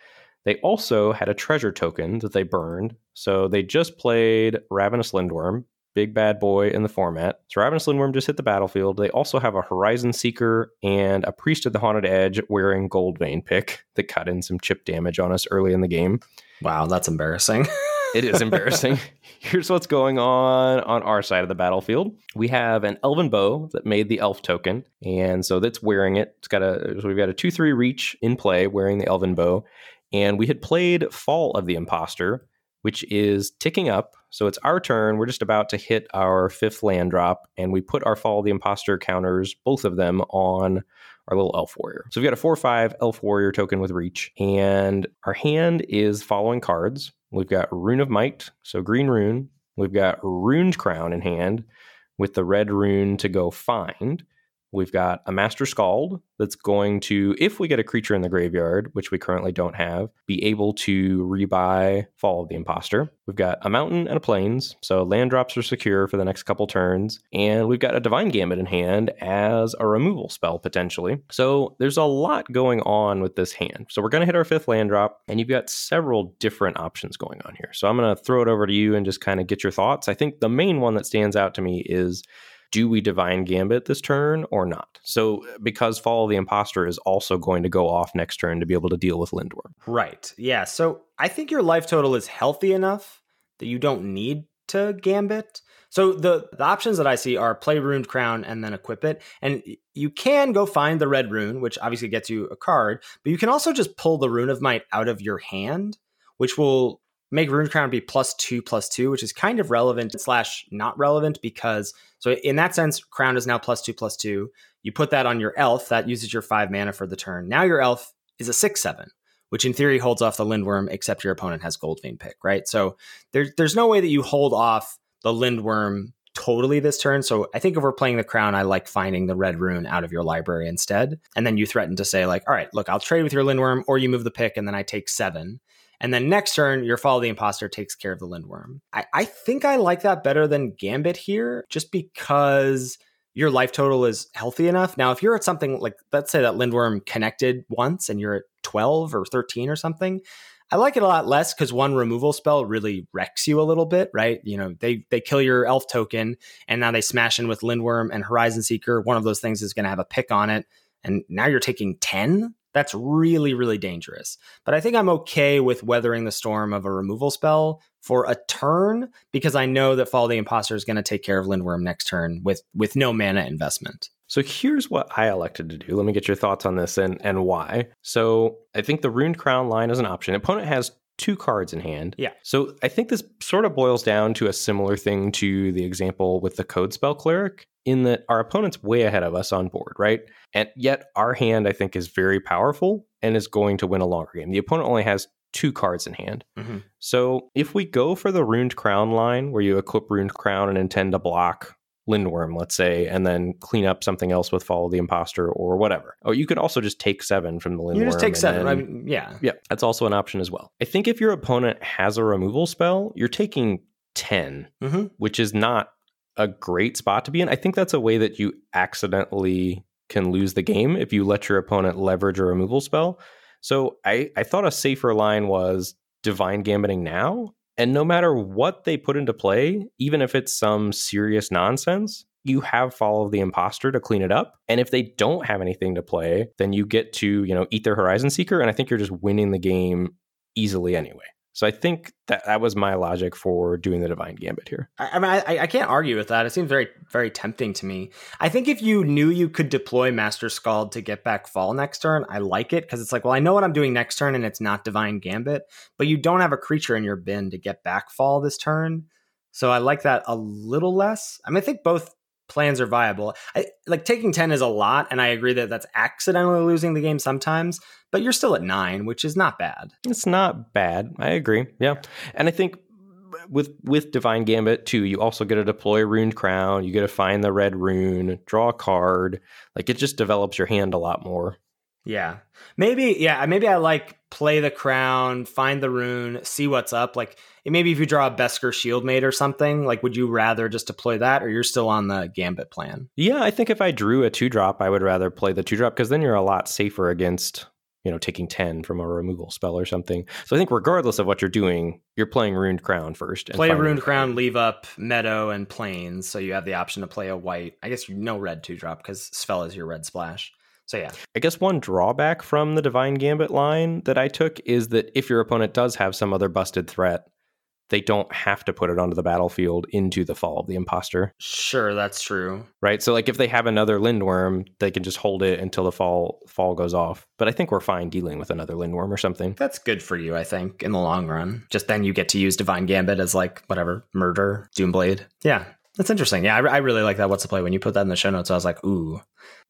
They also had a treasure token that they burned. So they just played Ravenous Lindworm, big bad boy in the format. So Ravenous Lindworm just hit the battlefield. They also have a Horizon Seeker and a Priest of the Haunted Edge wearing Goldvein pick that cut in some chip damage on us early in the game. Wow, that's embarrassing. it is embarrassing. Here's what's going on on our side of the battlefield. We have an elven bow that made the elf token, and so that's wearing it. It's got a so we've got a two three reach in play wearing the elven bow, and we had played Fall of the Imposter, which is ticking up. So it's our turn. We're just about to hit our fifth land drop, and we put our Fall of the Imposter counters, both of them, on our little elf warrior. So we've got a 4 5 elf warrior token with reach, and our hand is following cards. We've got Rune of Might, so green rune. We've got Runed Crown in hand with the red rune to go find. We've got a Master Skald that's going to, if we get a creature in the graveyard, which we currently don't have, be able to rebuy Fall of the Imposter. We've got a mountain and a plains, so land drops are secure for the next couple turns. And we've got a Divine Gambit in hand as a removal spell potentially. So there's a lot going on with this hand. So we're going to hit our fifth land drop, and you've got several different options going on here. So I'm going to throw it over to you and just kind of get your thoughts. I think the main one that stands out to me is do we divine gambit this turn or not? So because Fall of the Imposter is also going to go off next turn to be able to deal with Lindworm. Right. Yeah. So I think your life total is healthy enough that you don't need to gambit. So the, the options that I see are play runed crown and then equip it. And you can go find the red rune, which obviously gets you a card, but you can also just pull the rune of might out of your hand, which will make Rune Crown be plus two plus two, which is kind of relevant slash not relevant because so in that sense, Crown is now plus two plus two. You put that on your elf, that uses your five mana for the turn. Now your elf is a six seven, which in theory holds off the Lindworm, except your opponent has Goldvein pick, right? So there's there's no way that you hold off the Lindworm totally this turn. So I think if we're playing the crown, I like finding the red rune out of your library instead. And then you threaten to say, like, all right, look, I'll trade with your Lindworm, or you move the pick, and then I take seven. And then next turn, your Fall of the Imposter takes care of the Lindworm. I, I think I like that better than Gambit here, just because your life total is healthy enough. Now, if you're at something like, let's say that Lindworm connected once and you're at 12 or 13 or something, I like it a lot less because one removal spell really wrecks you a little bit, right? You know, they they kill your elf token and now they smash in with Lindworm and Horizon Seeker. One of those things is going to have a pick on it. And now you're taking 10 that's really, really dangerous. But I think I'm okay with weathering the storm of a removal spell for a turn because I know that Fall of the Imposter is going to take care of Lindworm next turn with with no mana investment. So here's what I elected to do. Let me get your thoughts on this and, and why. So I think the Runed Crown line is an option. Opponent has two cards in hand. Yeah. So I think this sort of boils down to a similar thing to the example with the Codespell Cleric, in that our opponent's way ahead of us on board, right? And yet our hand, I think, is very powerful and is going to win a longer game. The opponent only has two cards in hand. Mm-hmm. So if we go for the Runed Crown line, where you equip Runed Crown and intend to block Lindworm, let's say, and then clean up something else with Fall of the Imposter or whatever. Oh, you could also just take seven from the Lindworm. You just take seven. Then, I mean, yeah. Yeah, that's also an option as well. I think if your opponent has a removal spell, you're taking 10, mm-hmm. which is not a great spot to be in. I think that's a way that you accidentally can lose the game if you let your opponent leverage a removal spell. So I, I thought a safer line was divine gambiting now and no matter what they put into play, even if it's some serious nonsense, you have fall of the imposter to clean it up. And if they don't have anything to play, then you get to, you know, eat their horizon seeker. And I think you're just winning the game easily anyway. So I think that that was my logic for doing the divine gambit here. I, I mean, I, I, can't argue with that. It seems very, very tempting to me. I think if you knew you could deploy Master Skald to get back fall next turn, I like it because it's like, well, I know what I'm doing next turn, and it's not divine gambit, but you don't have a creature in your bin to get back fall this turn. So I like that a little less. I mean, I think both plans are viable. I, like taking 10 is a lot, and I agree that that's accidentally losing the game sometimes, but you're still at nine, which is not bad. It's not bad. I agree. Yeah. And I think with with Divine Gambit too, you also get to deploy Rune Crown, you get to find the red rune, draw a card. Like it just develops your hand a lot more. Yeah. Maybe, yeah, maybe I like play the crown, find the rune, see what's up. Like maybe if you draw a Beskir Shieldmate or something, like would you rather just deploy that or you're still on the Gambit plan? Yeah, I think if I drew a two drop, I would rather play the two drop because then you're a lot safer against you know taking 10 from a removal spell or something so i think regardless of what you're doing you're playing runed crown first play runed crown leave up meadow and plains so you have the option to play a white i guess no red two drop because spell is your red splash so yeah. I guess one drawback from the Divine Gambit line that I took is that if your opponent does have some other busted threat, they don't have to put it onto the battlefield into the fall of the imposter. Sure, that's true. Right? So like if they have another Lindworm, they can just hold it until the fall fall goes off. But I think we're fine dealing with another Lindworm or something. That's good for you, I think, in the long run. Just then you get to use Divine Gambit as like whatever, murder, Doomblade. Yeah, that's interesting. Yeah, I, I, really like that. What's the play? When you put that in the show notes, I was like, ooh.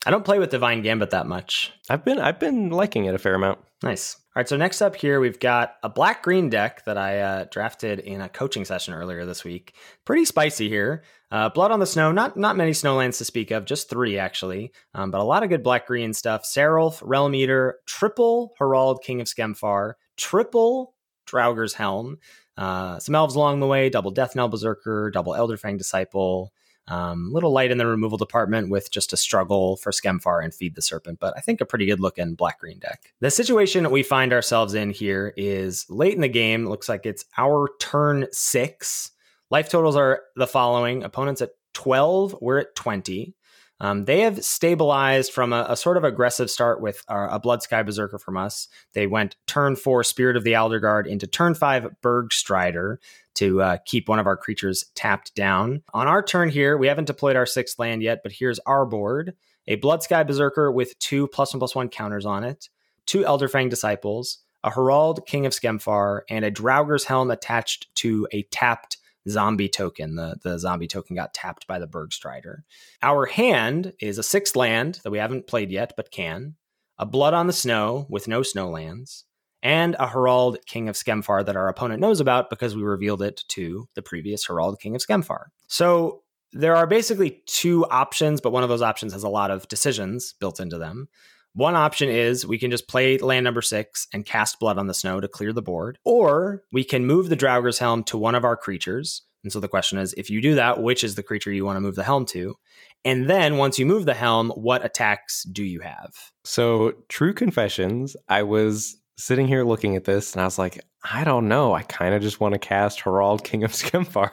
I don't play with Divine Gambit that much. I've been I've been liking it a fair amount. Nice. All right, so next up here we've got a black green deck that I uh, drafted in a coaching session earlier this week. Pretty spicy here. Uh, Blood on the Snow, not not many snowlands to speak of, just three actually, um, but a lot of good black green stuff. Seraph, Realm Eater, triple Harald, King of Skemfar, triple Draugr's Helm, uh, some elves along the way, double Deathknell Berserker, double Elderfang Disciple. Um, little light in the removal department with just a struggle for Skemfar and Feed the Serpent, but I think a pretty good looking black green deck. The situation we find ourselves in here is late in the game. Looks like it's our turn six. Life totals are the following opponents at 12, we're at 20. Um, they have stabilized from a, a, sort of aggressive start with uh, a Bloodsky Berserker from us. They went turn four Spirit of the Aldergard into turn five Bergstrider to uh, keep one of our creatures tapped down. On our turn here, we haven't deployed our sixth land yet, but here's our board a Bloodsky Berserker with two plus one plus one counters on it, two Elderfang Disciples, a Harald King of Skemfar, and a Draugr's Helm attached to a tapped zombie token. The, the zombie token got tapped by the Bergstrider. Our hand is a sixth land that we haven't played yet, but can. A Blood on the Snow with no snowlands. And a Harald King of Skemfar that our opponent knows about because we revealed it to the previous Harald King of Skemfar. So there are basically two options, but one of those options has a lot of decisions built into them. One option is we can just play land number six and cast Blood on the Snow to clear the board, or we can move the Draugr's Helm to one of our creatures. And so the question is if you do that, which is the creature you want to move the helm to? And then once you move the helm, what attacks do you have? So, true confessions, I was sitting here looking at this and I was like, I don't know. I kind of just want to cast Harald, King of Skemfar.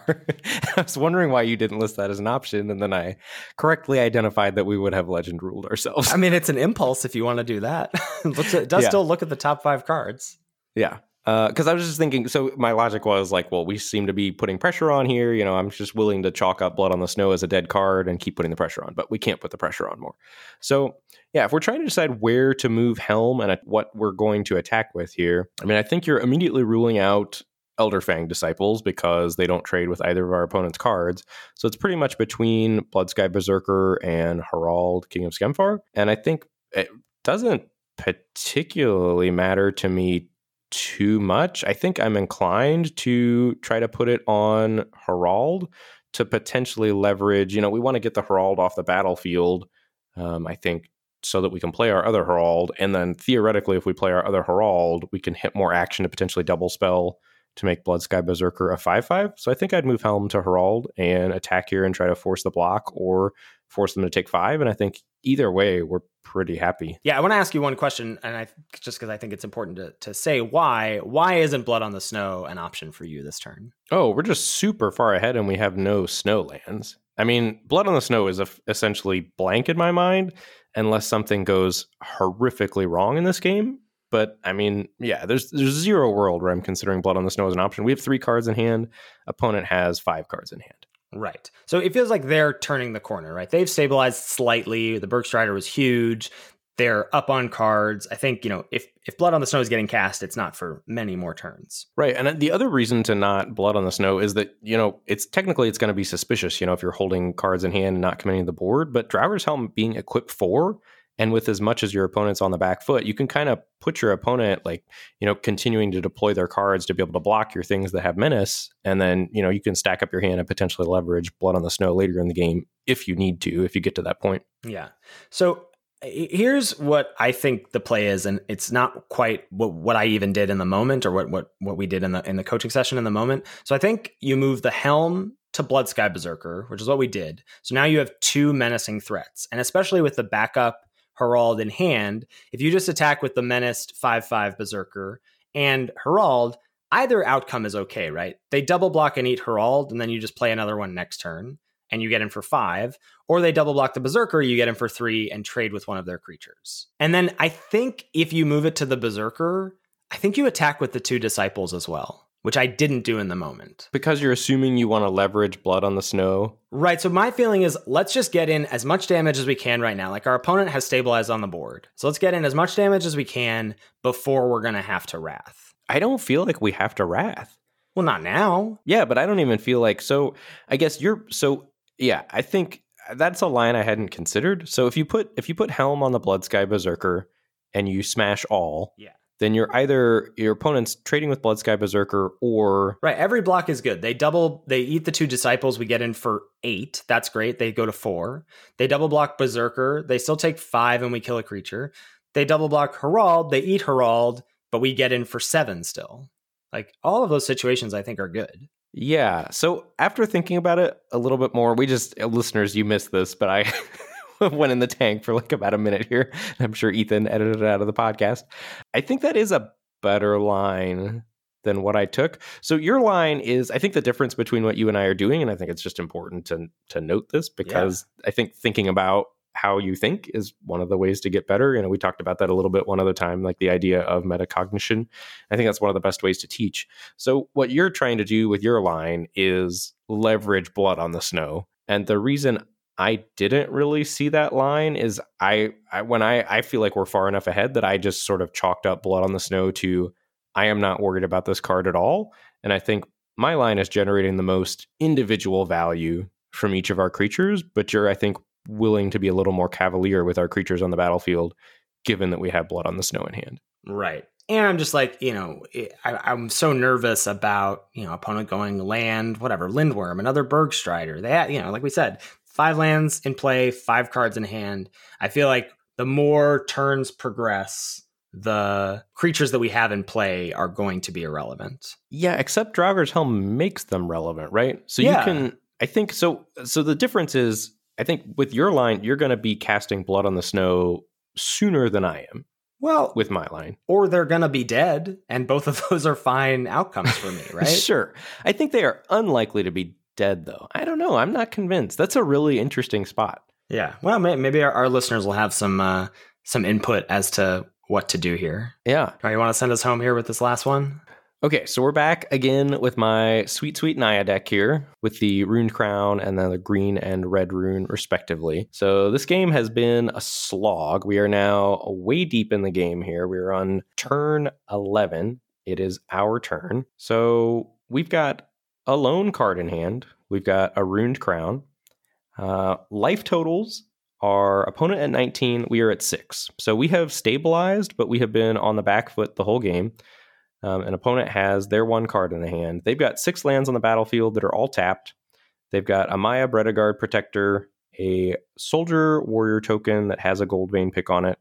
I was wondering why you didn't list that as an option. And then I correctly identified that we would have legend ruled ourselves. I mean, it's an impulse if you want to do that. it does yeah. still look at the top five cards. Yeah because uh, I was just thinking. So my logic was like, well, we seem to be putting pressure on here. You know, I'm just willing to chalk up blood on the snow as a dead card and keep putting the pressure on, but we can't put the pressure on more. So yeah, if we're trying to decide where to move Helm and what we're going to attack with here, I mean, I think you're immediately ruling out Elderfang disciples because they don't trade with either of our opponent's cards. So it's pretty much between Bloodsky Berserker and Harald, King of Skemfar. And I think it doesn't particularly matter to me too much. I think I'm inclined to try to put it on Harald to potentially leverage. You know, we want to get the Harald off the battlefield. Um, I think so that we can play our other Harald, and then theoretically, if we play our other Harald, we can hit more action to potentially double spell to make Bloodsky Berserker a 5 5. So I think I'd move Helm to Harald and attack here and try to force the block or force them to take five. And I think either way, we're pretty happy. Yeah, I want to ask you one question, and I just because I think it's important to, to say why why isn't Blood on the Snow an option for you this turn? Oh, we're just super far ahead, and we have no snow lands. I mean, Blood on the Snow is a, essentially blank in my mind, unless something goes horrifically wrong in this game. But I mean, yeah, there's there's zero world where I'm considering Blood on the Snow as an option. We have three cards in hand. Opponent has five cards in hand. Right. So it feels like they're turning the corner, right? They've stabilized slightly. The Bergstrider was huge. They're up on cards. I think, you know, if if Blood on the Snow is getting cast, it's not for many more turns. Right. And uh, the other reason to not Blood on the Snow is that, you know, it's technically it's going to be suspicious, you know, if you're holding cards in hand and not committing to the board, but Draugr's Helm being equipped for and with as much as your opponent's on the back foot, you can kind of put your opponent like, you know, continuing to deploy their cards to be able to block your things that have menace. And then, you know, you can stack up your hand and potentially leverage blood on the snow later in the game if you need to, if you get to that point. Yeah. So here's what I think the play is, and it's not quite what, what I even did in the moment or what, what, what we did in the, in the coaching session in the moment. So I think you move the helm to Bloodsky Berserker, which is what we did. So now you have two menacing threats. And especially with the backup Harald in hand, if you just attack with the menaced 5 5 Berserker and Harald, either outcome is okay, right? They double block and eat Harald, and then you just play another one next turn and you get in for five, or they double block the Berserker, you get in for three and trade with one of their creatures. And then I think if you move it to the Berserker, I think you attack with the two disciples as well which I didn't do in the moment. Because you're assuming you want to leverage blood on the snow. Right. So my feeling is let's just get in as much damage as we can right now. Like our opponent has stabilized on the board. So let's get in as much damage as we can before we're going to have to wrath. I don't feel like we have to wrath. Well, not now. Yeah, but I don't even feel like so I guess you're so yeah, I think that's a line I hadn't considered. So if you put if you put Helm on the Bloodsky Berserker and you smash all, yeah then you're either your opponent's trading with Bloodsky Berserker or right. Every block is good. They double. They eat the two disciples. We get in for eight. That's great. They go to four. They double block Berserker. They still take five, and we kill a creature. They double block Harald. They eat Harald, but we get in for seven still. Like all of those situations, I think are good. Yeah. So after thinking about it a little bit more, we just listeners, you missed this, but I went in the tank for like about a minute here. I'm sure Ethan edited it out of the podcast. I think that is a better line than what I took. So your line is I think the difference between what you and I are doing and I think it's just important to to note this because yeah. I think thinking about how you think is one of the ways to get better. You know, we talked about that a little bit one other time, like the idea of metacognition. I think that's one of the best ways to teach. So, what you're trying to do with your line is leverage blood on the snow. And the reason I didn't really see that line is I, I when I I feel like we're far enough ahead that I just sort of chalked up blood on the snow to I am not worried about this card at all and I think my line is generating the most individual value from each of our creatures but you're I think willing to be a little more cavalier with our creatures on the battlefield given that we have blood on the snow in hand. Right. and I'm just like, you know, I, am so nervous about, you know, opponent going land, whatever, Lindworm, another Bergstrider. They had, you know, like we said, five lands in play, five cards in hand. I feel like the more turns progress, the creatures that we have in play are going to be irrelevant. Yeah, except Draugr's Helm makes them relevant, right? So yeah. you can I think so so the difference is I think with your line, you're gonna be casting blood on the snow sooner than I am. Well, with my line. Or they're going to be dead, and both of those are fine outcomes for me, right? sure. I think they are unlikely to be dead, though. I don't know. I'm not convinced. That's a really interesting spot. Yeah. Well, maybe our, our listeners will have some uh, some input as to what to do here. Yeah. All right, you want to send us home here with this last one? Okay, so we're back again with my sweet, sweet Naya deck here with the Rune Crown and then the green and red rune, respectively. So this game has been a slog. We are now way deep in the game here. We're on turn 11. It is our turn. So we've got a lone card in hand, we've got a Runed Crown. Uh, life totals our opponent at 19, we are at 6. So we have stabilized, but we have been on the back foot the whole game. Um, an opponent has their one card in the hand. They've got six lands on the battlefield that are all tapped. They've got a Maya Guard Protector, a Soldier Warrior token that has a goldvein pick on it,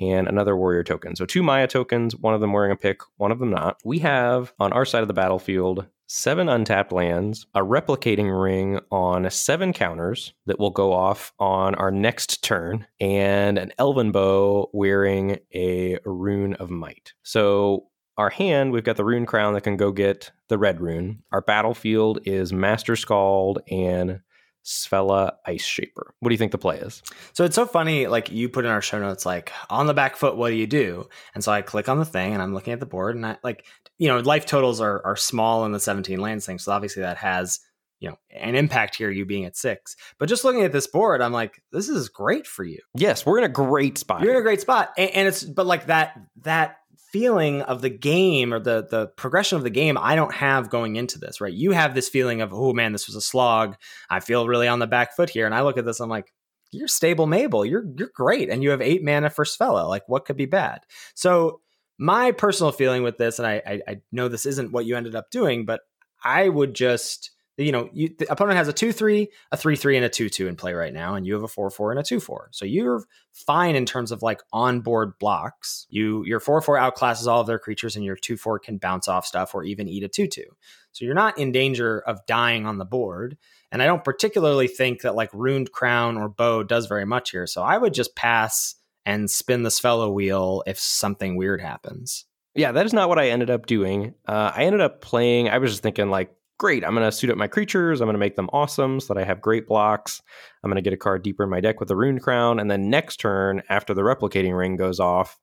and another warrior token. So two Maya tokens, one of them wearing a pick, one of them not. We have on our side of the battlefield seven untapped lands, a replicating ring on seven counters that will go off on our next turn, and an elven bow wearing a rune of might. So our hand, we've got the rune crown that can go get the red rune. Our battlefield is Master Skald and Svella Ice Shaper. What do you think the play is? So it's so funny, like you put in our show notes, like on the back foot, what do you do? And so I click on the thing and I'm looking at the board and I like, you know, life totals are are small in the 17 lands thing. So obviously that has, you know, an impact here, you being at six. But just looking at this board, I'm like, this is great for you. Yes, we're in a great spot. You're in a great spot. And, and it's but like that that feeling of the game or the the progression of the game I don't have going into this, right? You have this feeling of, oh man, this was a slog. I feel really on the back foot here. And I look at this, I'm like, you're stable Mabel. You're you're great. And you have eight mana for Svella. Like, what could be bad? So my personal feeling with this, and I, I, I know this isn't what you ended up doing, but I would just you know, you, the opponent has a 2 3, a 3 3, and a 2 2 in play right now, and you have a 4 4 and a 2 4. So you're fine in terms of like onboard blocks. You Your 4 4 outclasses all of their creatures, and your 2 4 can bounce off stuff or even eat a 2 2. So you're not in danger of dying on the board. And I don't particularly think that like Runed Crown or Bow does very much here. So I would just pass and spin the Svella wheel if something weird happens. Yeah, that is not what I ended up doing. Uh, I ended up playing, I was just thinking like, great, I'm going to suit up my creatures. I'm going to make them awesome so that I have great blocks. I'm going to get a card deeper in my deck with the Rune Crown. And then next turn, after the replicating ring goes off,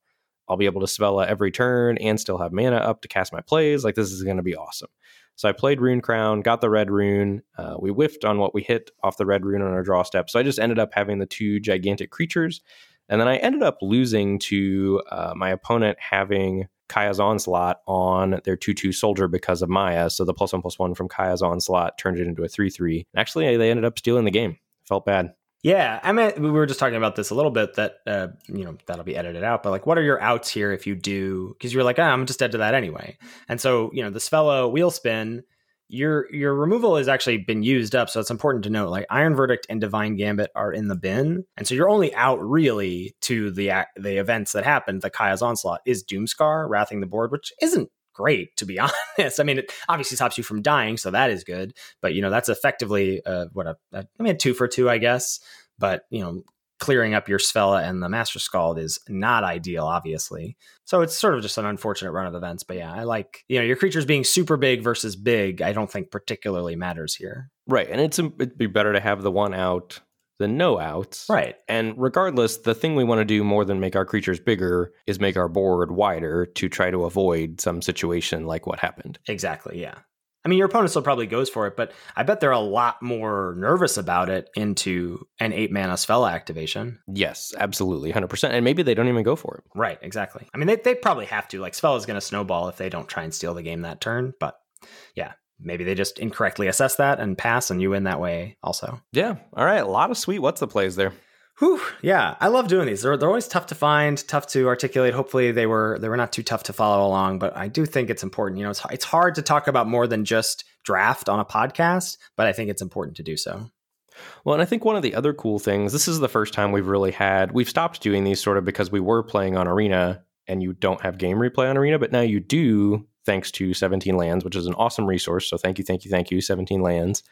I'll be able to Svella every turn and still have mana up to cast my plays. Like, this is going to be awesome. So I played Rune Crown, got the red rune. Uh, we whiffed on what we hit off the red rune on our draw step. So I just ended up having the two gigantic creatures. And then I ended up losing to uh, my opponent having Kaya's Onslaught on their 2 2 soldier because of Maja. So the plus one plus one from Kaya's Onslaught turned it into a 3 3. Actually, they ended up stealing the game. Felt bad. Yeah, I mean, we were just talking about this a little bit. That uh, you know that'll be edited out. But like, what are your outs here if you do? Because you're like, ah, I'm just dead to that anyway. And so you know, this Svella wheel spin your your removal has actually been used up so it's important to note like iron verdict and divine gambit are in the bin and so you're only out really to the the events that happened the kaya's onslaught. Is doomskar wrathing the board which isn't great to be honest. I mean it obviously stops you from dying so that is good but you know that's effectively uh, what a, a i mean two for two i guess but you know clearing up your Svella and the Master Skald is not ideal, obviously. So it's sort of just an unfortunate run of events. But yeah, I like, you know, your creatures being super big versus big, I don't think particularly matters here. Right. And it's it'd be better to have the one out than no outs. Right. And regardless, the thing we want to do more than make our creatures bigger is make our board wider to try to avoid some situation like what happened. Exactly. Yeah. I mean, your opponent still probably goes for it, but I bet they're a lot more nervous about it into an eight mana Svella activation. Yes, absolutely, hundred percent. And maybe they don't even go for it. Right, exactly. I mean, they they probably have to. Like Svella is going to snowball if they don't try and steal the game that turn. But yeah, maybe they just incorrectly assess that and pass, and you win that way also. Yeah. All right. A lot of sweet. What's the plays there? Whew, yeah, I love doing these. They're, they're always tough to find, tough to articulate. Hopefully, they were they were not too tough to follow along. But I do think it's important. You know, it's it's hard to talk about more than just draft on a podcast, but I think it's important to do so. Well, and I think one of the other cool things, this is the first time we've really had, we've stopped doing these sort of because we were playing on Arena and you don't have game replay on Arena, but now you do thanks to 17 Lands, which is an awesome resource. So thank you, thank you, thank you, 17 Lands.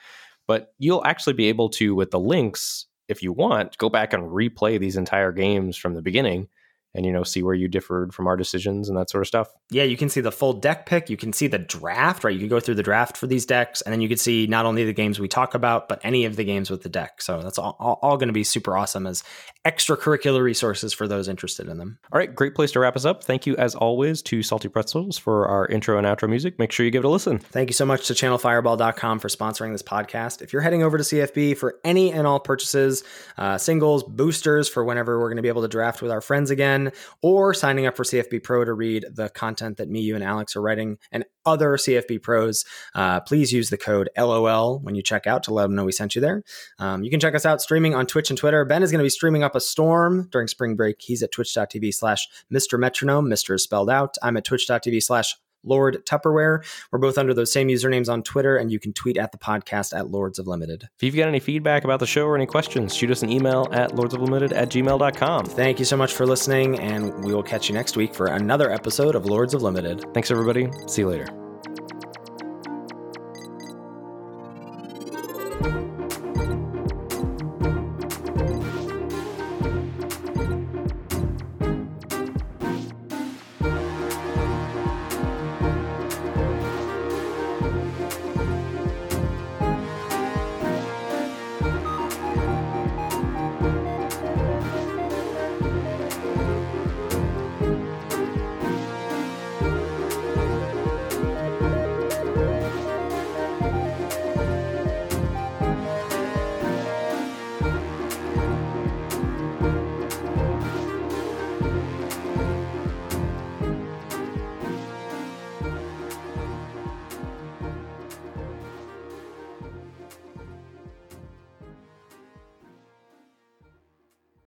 But you'll actually be able to, with the links, if you want, go back and replay these entire games from the beginning and you know see where you differed from our decisions and that sort of stuff. Yeah, you can see the full deck pick. You can see the draft, right? You can go through the draft for these decks, and then you can see not only the games we talk about, but any of the games with the deck. So that's all, all, all going to be super awesome as extracurricular resources for those interested in them. All right, great place to wrap us up. Thank you as always to Salty Pretzels for our intro and outro music. Make sure you give it a listen. Thank you so much to channelfireball.com for sponsoring this podcast. If you're heading over to CFB for any and all purchases, uh, singles, boosters for whenever we're going to be able to draft with our friends again, or signing up for CFB Pro to read the content that me, you, and Alex are writing, and other CFB pros, uh, please use the code LOL when you check out to let them know we sent you there. Um, you can check us out streaming on Twitch and Twitter. Ben is going to be streaming up a storm during spring break. He's at twitch.tv slash Mr. Metronome. Mr. is spelled out. I'm at twitch.tv slash Lord Tupperware. We're both under those same usernames on Twitter, and you can tweet at the podcast at Lords of Limited. If you've got any feedback about the show or any questions, shoot us an email at lordsoflimited at gmail.com. Thank you so much for listening, and we will catch you next week for another episode of Lords of Limited. Thanks, everybody. See you later.